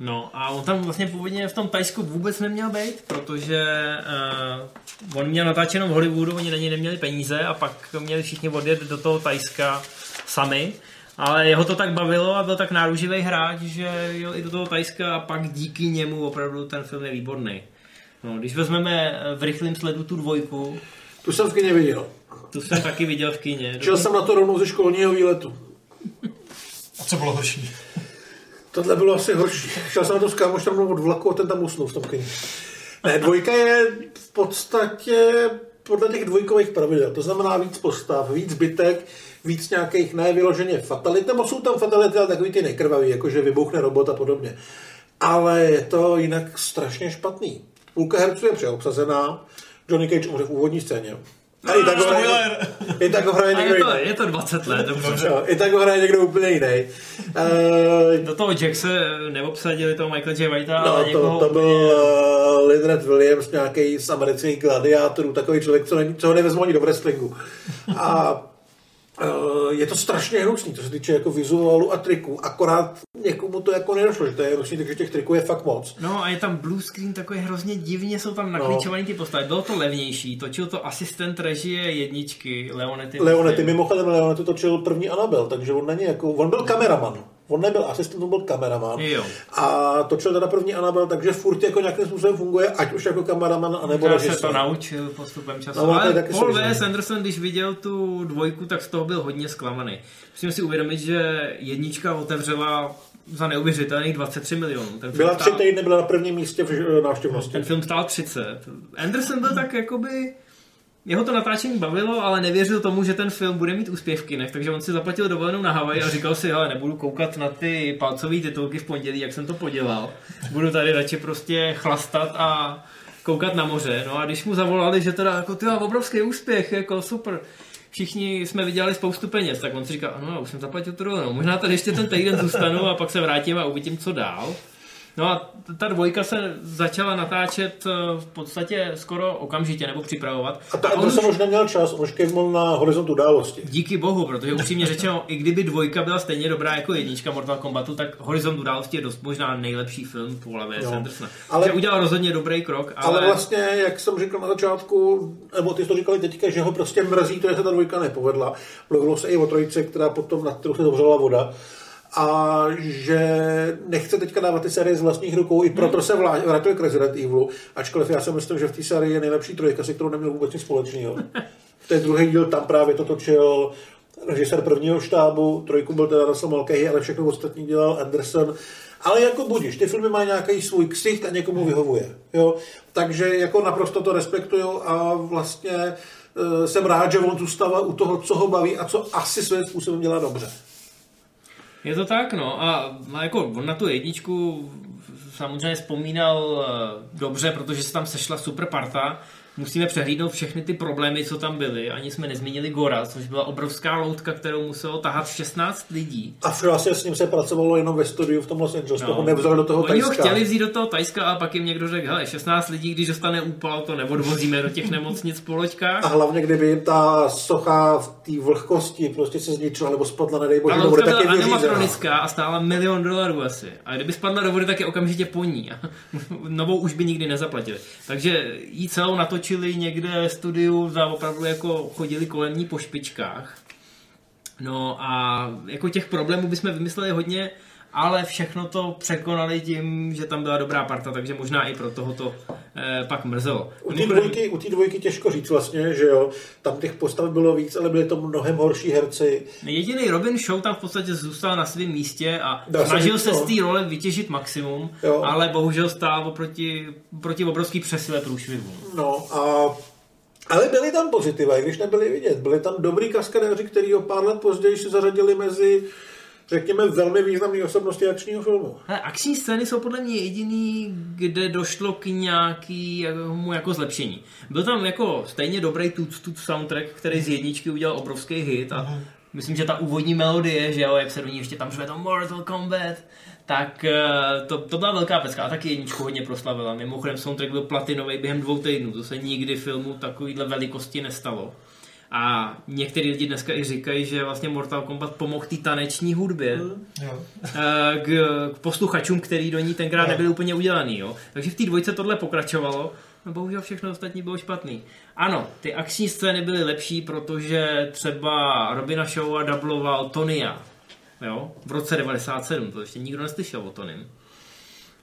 No a on tam vlastně původně v tom Tajsku vůbec neměl být, protože uh, on měl natáčeno v Hollywoodu, oni na něj neměli peníze a pak měli všichni odjet do toho Tajska sami. Ale jeho to tak bavilo a byl tak náruživý hráč, že jel i do toho Tajska a pak díky němu opravdu ten film je výborný. No, když vezmeme v rychlém sledu tu dvojku, Tu jsem v kyně viděl. tu jsem taky viděl v kině. Šel jsem na to rovnou ze školního výletu. A co bylo horší? Tohle bylo asi horší. Šel jsem na to s kámošem od vlaku a ten tam usnul v tom kyně. Ne, dvojka je v podstatě podle těch dvojkových pravidel. To znamená víc postav, víc bytek, víc nějakých nevyloženě fatalit, nebo jsou tam fatality, ale takový ty nekrvavý, jakože vybuchne robot a podobně. Ale je to jinak strašně špatný. Půlka herců je přeobsazená, Johnny Cage umře v úvodní scéně. A i tak ho hraje, i tak ho hraje někdo je to, jiný. je to 20 let, dobře. Jo, I tak ho hraje někdo úplně jiný. Uh, Do toho Jack se neobsadili toho Michaela J. Whitea, ale No, někoho to, to byl uh, Lindred Williams, nějaký z amerických gladiátorů, takový člověk, co, není, co ho nevezmu ani do wrestlingu. A je to strašně hnusný, co se týče jako vizuálu a triků, akorát někomu to jako nedošlo, že to je hnusný, takže těch triků je fakt moc. No a je tam blue screen takový hrozně divně, jsou tam naklíčovaný ty postavy. Bylo to levnější, točil to asistent režie jedničky Leonetti. Leonetti, mimochodem Leonetti točil první Anabel, takže on není jako, on byl kameraman. On nebyl asistent, on byl kameraman. Jo. A točil teda první Anabel, takže furt jako nějakým způsobem funguje, ať už jako kameraman, anebo Já se to naučil postupem času. No, ale taky Paul. W. Anderson, když viděl tu dvojku, tak z toho byl hodně zklamaný. Musím si uvědomit, že jednička otevřela za neuvěřitelných 23 milionů. Ten film Byla tři stál- týdny, byla na prvním místě v návštěvnosti. Ten film stál 30. Anderson byl tak jakoby... Jeho to natáčení bavilo, ale nevěřil tomu, že ten film bude mít úspěch v kinech, takže on si zaplatil dovolenou na Havaj a říkal si, hele, nebudu koukat na ty palcové titulky v pondělí, jak jsem to podělal. Budu tady radši prostě chlastat a koukat na moře. No a když mu zavolali, že teda jako ty obrovský úspěch, jako super, všichni jsme vydělali spoustu peněz, tak on si říká, no, už jsem zaplatil tu dovolenou, možná tady ještě ten týden zůstanu a pak se vrátím a uvidím, co dál. No a ta dvojka se začala natáčet eh, v podstatě skoro okamžitě nebo připravovat. A ta on Anderson už neměl čas, on už kejmul na horizont události. Díky bohu, protože upřímně řečeno, i kdyby dvojka byla stejně dobrá jako jednička Mortal Kombatu, tak Horizont události je dost možná nejlepší film Paula V. Sandersona. Ale-. Že udělal rozhodně dobrý krok, ale, Ale vlastně, jak jsem říkal na začátku, nebo ty jsi to říkali teďka, že ho prostě mrzí to, že se ta dvojka nepovedla. Mluvilo se i o trojice, která potom, na kterou se zavřela voda. A že nechce teďka dávat ty série z vlastních rukou, i proto se vlá- vrátil k Resident Evilu, ačkoliv já si myslím, že v té sérii je nejlepší trojka, se kterou neměl vůbec nic společného. V té druhé díl tam právě to točil režisér prvního štábu, trojku byl teda Russell Mulcahy, ale všechno ostatní dělal Anderson Ale jako budíš, ty filmy mají nějaký svůj ksicht a někomu vyhovuje. Jo? Takže jako naprosto to respektuju a vlastně e, jsem rád, že on zůstává u toho, co ho baví a co asi svým způsobem dělá dobře. Je to tak, no. A, a jako on na tu jedničku samozřejmě vzpomínal eh, dobře, protože se tam sešla super parta. Musíme přehlídnout všechny ty problémy, co tam byly. Ani jsme nezmínili Gora, což byla obrovská loutka, kterou muselo tahat 16 lidí. A vlastně s ním se pracovalo jenom ve studiu v tom Los Angeles, no. toho nevzali do toho Oni Tajska. ho chtěli vzít do toho Tajska a pak jim někdo řekl, hele, 16 lidí, když dostane úpal, to neodvozíme do těch nemocnic po loďkách. A hlavně, kdyby jim ta socha v té vlhkosti prostě se zničila nebo spadla, nedej bože, do vody, tak byla je animatronická a stála milion dolarů asi. A kdyby spadla do vody, tak je okamžitě po ní. (laughs) Novou už by nikdy nezaplatili. Takže jí celou natočili někde studiu, za opravdu jako chodili kolem ní po špičkách. No a jako těch problémů bychom vymysleli hodně, ale všechno to překonali tím, že tam byla dobrá parta, takže možná i pro toho to eh, pak mrzelo. U té dvojky, u dvojky těžko říct vlastně, že jo, tam těch postav bylo víc, ale byly to mnohem horší herci. Jediný Robin Show tam v podstatě zůstal na svém místě a Dá se snažil říct, se no. z té role vytěžit maximum, Jo. ale bohužel stál oproti, proti obrovský přesile průšvihu. No a ale byly tam pozitiva, i když nebyly vidět. Byly tam dobrý kaskadéři, který o pár let později se zařadili mezi, řekněme, velmi významné osobnosti akčního filmu. Hele, akční scény jsou podle mě jediný, kde došlo k nějakému jako zlepšení. Byl tam jako stejně dobrý tut, tut soundtrack, který z jedničky udělal obrovský hit a myslím, že ta úvodní melodie, že jo, jak se do ní ještě tam řve to Mortal Kombat, tak eh, to, to byla velká pecka a taky jedničku hodně proslavila. Mimochodem soundtrack byl platinový během dvou týdnů, to se nikdy filmu takovýhle velikosti nestalo. A některý lidi dneska i říkají, že vlastně Mortal Kombat pomohl té taneční hudbě, Jo. eh, k, k posluchačům, který do ní tenkrát No. nebyli úplně udělaný. Jo? Takže v té dvojce tohle pokračovalo, no bohužel všechno ostatní bylo špatný. Ano, ty akční scény byly lepší, protože třeba Robina Shaw dubloval Tonya, jo? v roce 97, to ještě nikdo neslyšel o Tonym.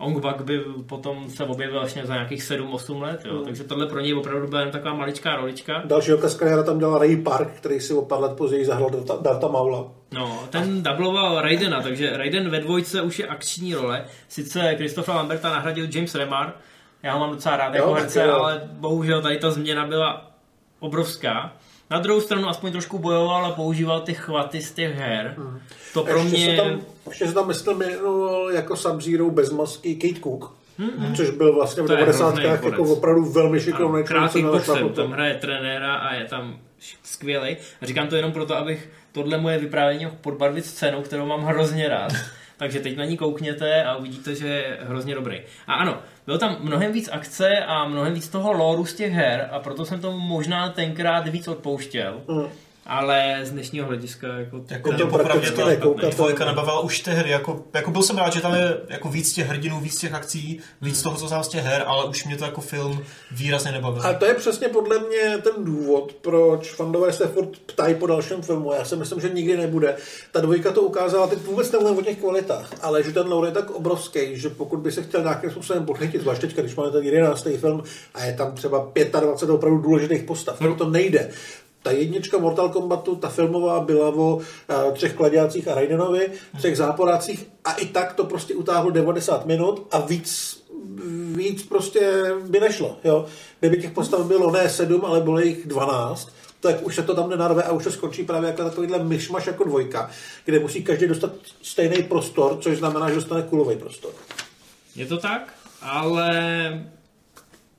Ong Bak by potom se objevil až za nějakých 7-8 let, jo? takže tohle pro něj opravdu byla jen taková maličká rolička. Dalšího kaskadéra tam dělal Ray Park, který si o pár let později zahrál Darta, Darta Maula. No, ten dubloval Raidena, takže Raiden ve dvojce už je akční role. Sice Christopha Lamberta nahradil James Remar, já ho mám docela rád jako Jo, herce, taky jo. ale bohužel tady ta změna byla obrovská. Na druhou stranu aspoň trošku bojoval a používal ty chvaty z těch her. To pro ještě, mě... se tam, ještě se tam, myslím, jmenoval jako Sub-Zero bez masky Kate Cook, Hmm. což byl vlastně v To je 90. hrozný jako opravdu velmi šikovný člověk, kickboxer, měl tam hraje trenéra a je tam skvělý. A říkám to jenom proto, abych tohle moje vyprávění podbarvit scénou, kterou mám hrozně rád. Takže teď na ní koukněte a uvidíte, že je hrozně dobrý. A ano, bylo tam mnohem víc akce a mnohem víc toho lóru z těch her a proto jsem tomu možná tenkrát víc odpouštěl. Mm. Ale z dnešního hlediska jako... Jako to popravdě ta nekoukat. dvojka nebavila už tehdy, jako, jako byl jsem rád, že tam je jako víc těch hrdinů, víc těch akcí, víc toho, co znám z těch her, ale už mě to jako film výrazně nebavilo. A to je přesně podle mě ten důvod, proč fandové se furt ptají po dalším filmu. Já si myslím, že nikdy nebude. Ta dvojka to ukázala, teď vůbec nemluvím o těch kvalitách, ale že ten lore je tak obrovský, že pokud by se chtěl nějakým způsobem podchytit, zvlášť teďka, když máme ten 11. film a je tam třeba 25 opravdu důležitých postav, tak to nejde. Ta jednička Mortal Kombatu, ta filmová byla o uh, třech kladiácích a Raidenovi, třech záporácích a i tak to prostě utáhlo 90 minut a víc víc prostě by nešlo. Jo? Kdyby těch postav bylo ne sedm, ale bylo jich 12, tak už se to tam nenarve a už to skončí právě jako takovýhle myšmaš jako dvojka, kde musí každý dostat stejný prostor, což znamená, že dostane kulový prostor. Je to tak, ale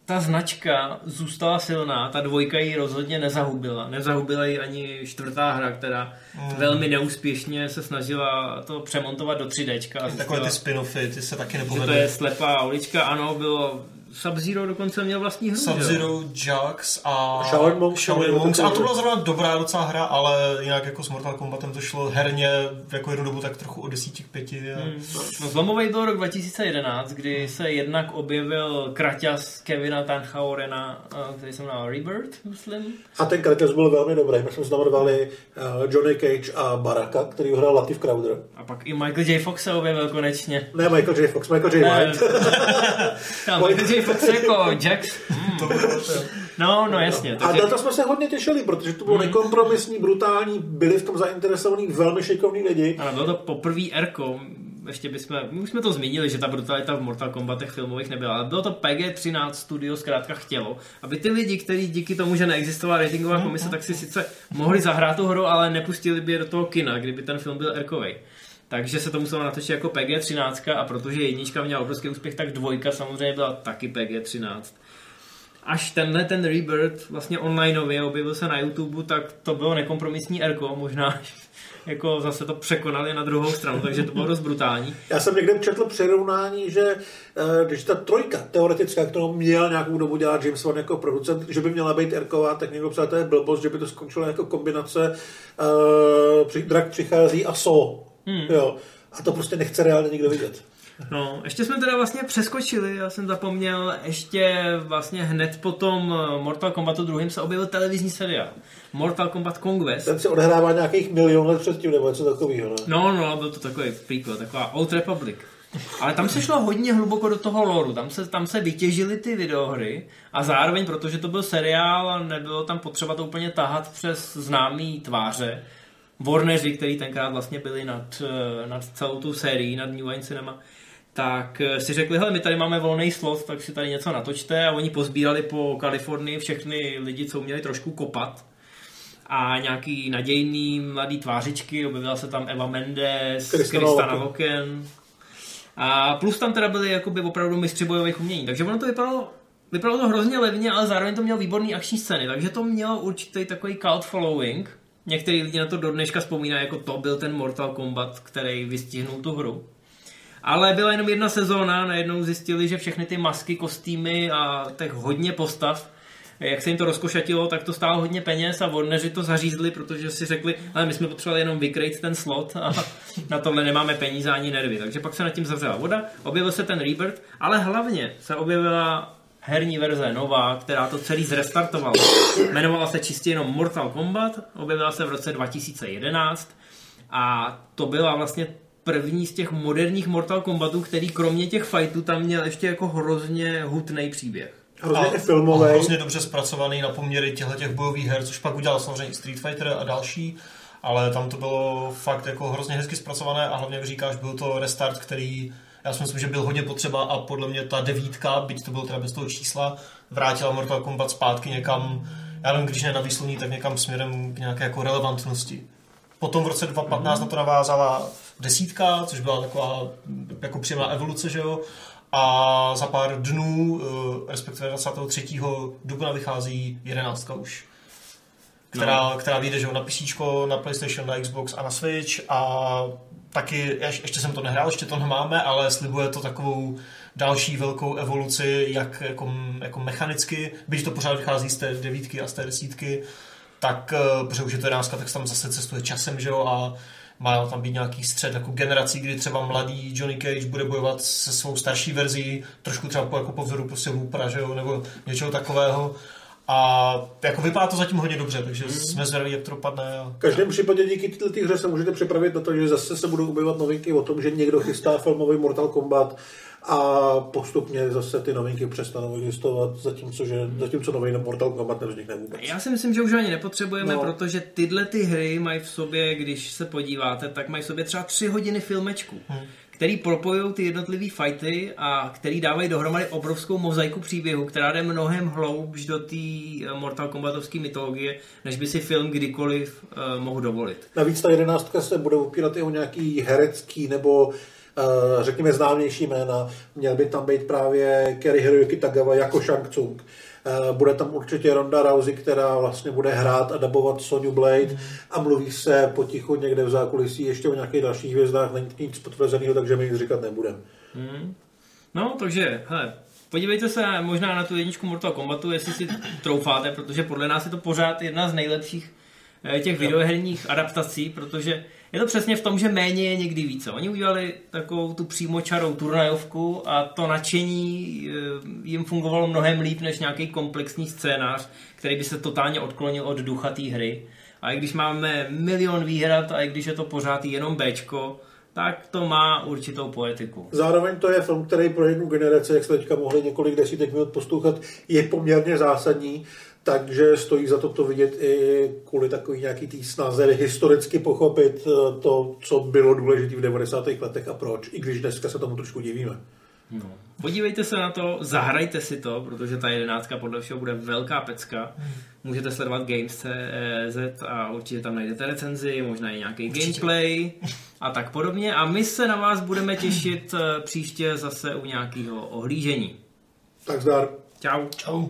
ta značka zůstala silná, ta dvojka ji rozhodně nezahubila. Nezahubila ji ani čtvrtá hra, která Mm. velmi neúspěšně se snažila to přemontovat do 3D. A Takové ty spin-offy, ty se taky že to nepovedly. je slepá ulička, ano, bylo Sub-Zero dokonce měl vlastní hru. Sub-Zero, Jax a Shaolin Monks. Shaolin Monks. A to byla zrovna dobrá docela hra, ale jinak jako s Mortal Kombatem to šlo herně jako jednu dobu tak trochu od 10 k 5. A... No, zlomový byl rok 2011, kdy se jednak objevil kraťas Kevina Tanchaurena, eh, který se jmenoval Rebirth, myslím. A ten Kratos byl velmi dobrý. My jsme znamenovali uh, Johnny Cage a Baraka, který ho hrál Latif Crowder. A pak i Michael J. Fox se objevil konečně. Ne Michael J. Fox, Michael J. White. (laughs) Michael J. Fox jako Jax. Hmm. No, no jasně. A na to jsme se hodně těšili, protože to bylo nekompromisní, brutální, byli v tom zainteresovaní velmi šikovní lidi. ano, bylo to poprvé Erko. ještě bychom, my už jsme to zmínili, že ta brutalita v Mortal Kombatech filmových nebyla, ale bylo to PG-13 studio zkrátka chtělo, aby ty lidi, kteří díky tomu, že neexistovala ratingová komise, tak si sice mohli zahrát tu hru, ale nepustili by je do toho kina, kdyby ten film byl erkovej. Takže se to muselo natočit jako PG-13 a protože jednička měla obrovský úspěch, tak dvojka samozřejmě byla taky PG-13 až tenhle ten Rebirth vlastně onlineově objevil se na YouTube, tak to bylo nekompromisní erko, možná (laughs) jako zase to překonali na druhou stranu, takže to bylo dost brutální. Já jsem někde četl přirovnání, že eh, když ta trojka teoretická, kterou měl nějakou dobu dělat James Wan jako producent, že by měla být erková, tak někdo psal, to je blbost, že by to skončilo jako kombinace uh, Drak přichází a So. Hmm. Jo. A to prostě nechce reálně nikdo vidět. No, ještě jsme teda vlastně přeskočili, já jsem zapomněl, ještě vlastně hned po tom eh, Mortal Kombatu druhým se objevil televizní seriál. Mortal Kombat Conquest. Ten se odehrává nějakých milion let předtím, nebo něco takového, ne? No, no, byl to takový prequel, taková Old Republic. Ale tam se šlo hodně hluboko do toho loru, tam se, tam se vytěžily ty videohry a zároveň, protože to byl seriál a nebylo tam potřeba to úplně tahat přes známý tváře, Warneri, který tenkrát vlastně byli nad, eh, nad celou tu sérií, nad New Line Cinema, tak eh, si řekli, hele, my tady máme volný slot, tak si tady něco natočte. A oni pozbírali po Kalifornii všechny lidi, co měli trošku kopat. A nějaký nadějný mladý tvářičky, objevila se tam Eva Mendes, Kristana Loken a plus tam teda byli jakoby opravdu mistři bojových umění, takže ono to vypadalo Vypadalo to hrozně levně, ale zároveň to mělo výborný akční scény, takže to mělo určitý takový cult following. Některý lidi na to do dneška vzpomínají, jako to byl ten Mortal Kombat, který vystihnul tu hru. Ale byla jenom jedna sezóna, najednou zjistili, že všechny ty masky, kostýmy a tak hodně postav, jak se jim to rozkošatilo, tak to stálo hodně peněz a Warneri to zařízli, protože si řekli, ale my jsme potřebovali jenom vykrejt ten slot a (laughs) na tohle nemáme peníze ani nervy. Takže pak se nad tím zavřela voda, objevil se ten Rebirth, ale hlavně se objevila herní verze nová, která to celý zrestartovala. Jmenovala se čistě jenom Mortal Kombat, objevila se v roce 2011 a to byla vlastně první z těch moderních Mortal Kombatů, který kromě těch fightů tam měl ještě jako hrozně hutný příběh. Hrozně a, filmový. A hrozně dobře zpracovaný na poměry těchto těch bojových her, což pak udělal samozřejmě Street Fighter a další, ale tam to bylo fakt jako hrozně hezky zpracované a hlavně, jak říkáš, byl to restart, který já si myslím, že byl hodně potřeba a podle mě ta devítka, byť to bylo teda bez toho čísla, vrátila Mortal Kombat zpátky někam, já nevím, když ne na výsluní, tak někam směrem k nějaké jako relevantnosti. Potom v roce 2015 mm. na to navázala desítka, což byla taková jako příjemná evoluce, že jo. A za pár dnů, eh, respektive 23. dubna vychází 11 už. Která, no. která vyjde že jo, na PC, na PlayStation, na Xbox a na Switch a taky, ještě jsem to nehrál, ještě to nemáme, ale slibuje to takovou další velkou evoluci, jak jako, jako mechanicky, byť to pořád vychází z té devítky a z té desítky, tak, eh, protože už je to jedenáctka, tak tam zase cestuje časem, že jo, a má tam být nějaký střed jako generací, kdy třeba mladý Johnny Cage bude bojovat se svou starší verzí, trošku třeba po, jako po vzoru prostě Loopera, že jo, nebo něčeho takového. A jako vypadá to zatím hodně dobře, takže mm. jsme zvědaví, jak to dopadne. A... V každém případě díky této hře se můžete připravit na to, že zase se budou objevovat novinky o tom, že někdo chystá filmový Mortal Kombat a postupně zase ty novinky přestanou existovat, zatímco, že, zatímco nový Mortal Kombat nevznikne vůbec. Já si myslím, že už ani nepotřebujeme, no. protože tyhle ty hry mají v sobě, když se podíváte, tak mají v sobě třeba tři hodiny filmečku. Hmm který propojují ty jednotlivé fighty a který dávají dohromady obrovskou mozaiku příběhu, která jde mnohem hloubš do té eh, Mortal Kombatovské mytologie, než by si film kdykoliv uh, mohl dovolit. Navíc ta jedenáctka se bude upírat i o nějaký herecký nebo uh, řekněme známější jména. Měl by tam být právě Kerry Hiroyuki Tagawa jako Shang Tsung. Eh, bude tam určitě Ronda Rousey, která vlastně bude hrát a dabovat Sonyu Blade mm. a mluví se potichu někde v zákulisí ještě o nějakých dalších hvězdách, není nic potvrzeného, takže my nic říkat nebudeme. Mm. No, takže, hele, podívejte se možná na tu jedničku Mortal Kombatu, jestli si troufáte, protože podle nás je to pořád jedna z nejlepších těch videoherních adaptací, protože je to přesně v tom, že méně je někdy více. Oni udělali takovou tu přímočarou turnajovku a to nadšení eh, jim fungovalo mnohem líp než nějaký komplexní scénář, který by se totálně odklonil od ducha té hry. A i když máme milion výhrad a i když je to pořád jenom Bčko, tak to má určitou poetiku. Zároveň to je film, který pro jednu generaci, jak jsme teďka mohli několik desítek minut poslouchat, je poměrně zásadní, takže stojí za to to vidět i kvůli takový nějaký tý snaze historicky pochopit eh, to, co bylo důležité v 90. letech a proč, i když dneska se tomu trošku divíme. No. Podívejte se na to, zahrajte si to, protože ta jedenáctka podle všeho bude velká pecka. Můžete sledovat Games.cz a určitě tam najdete recenzi, možná i nějaký určitě. gameplay a tak podobně. A my se na vás budeme těšit eh, příště zase u nějakého ohlížení. Tak zdar. Čau. Čau.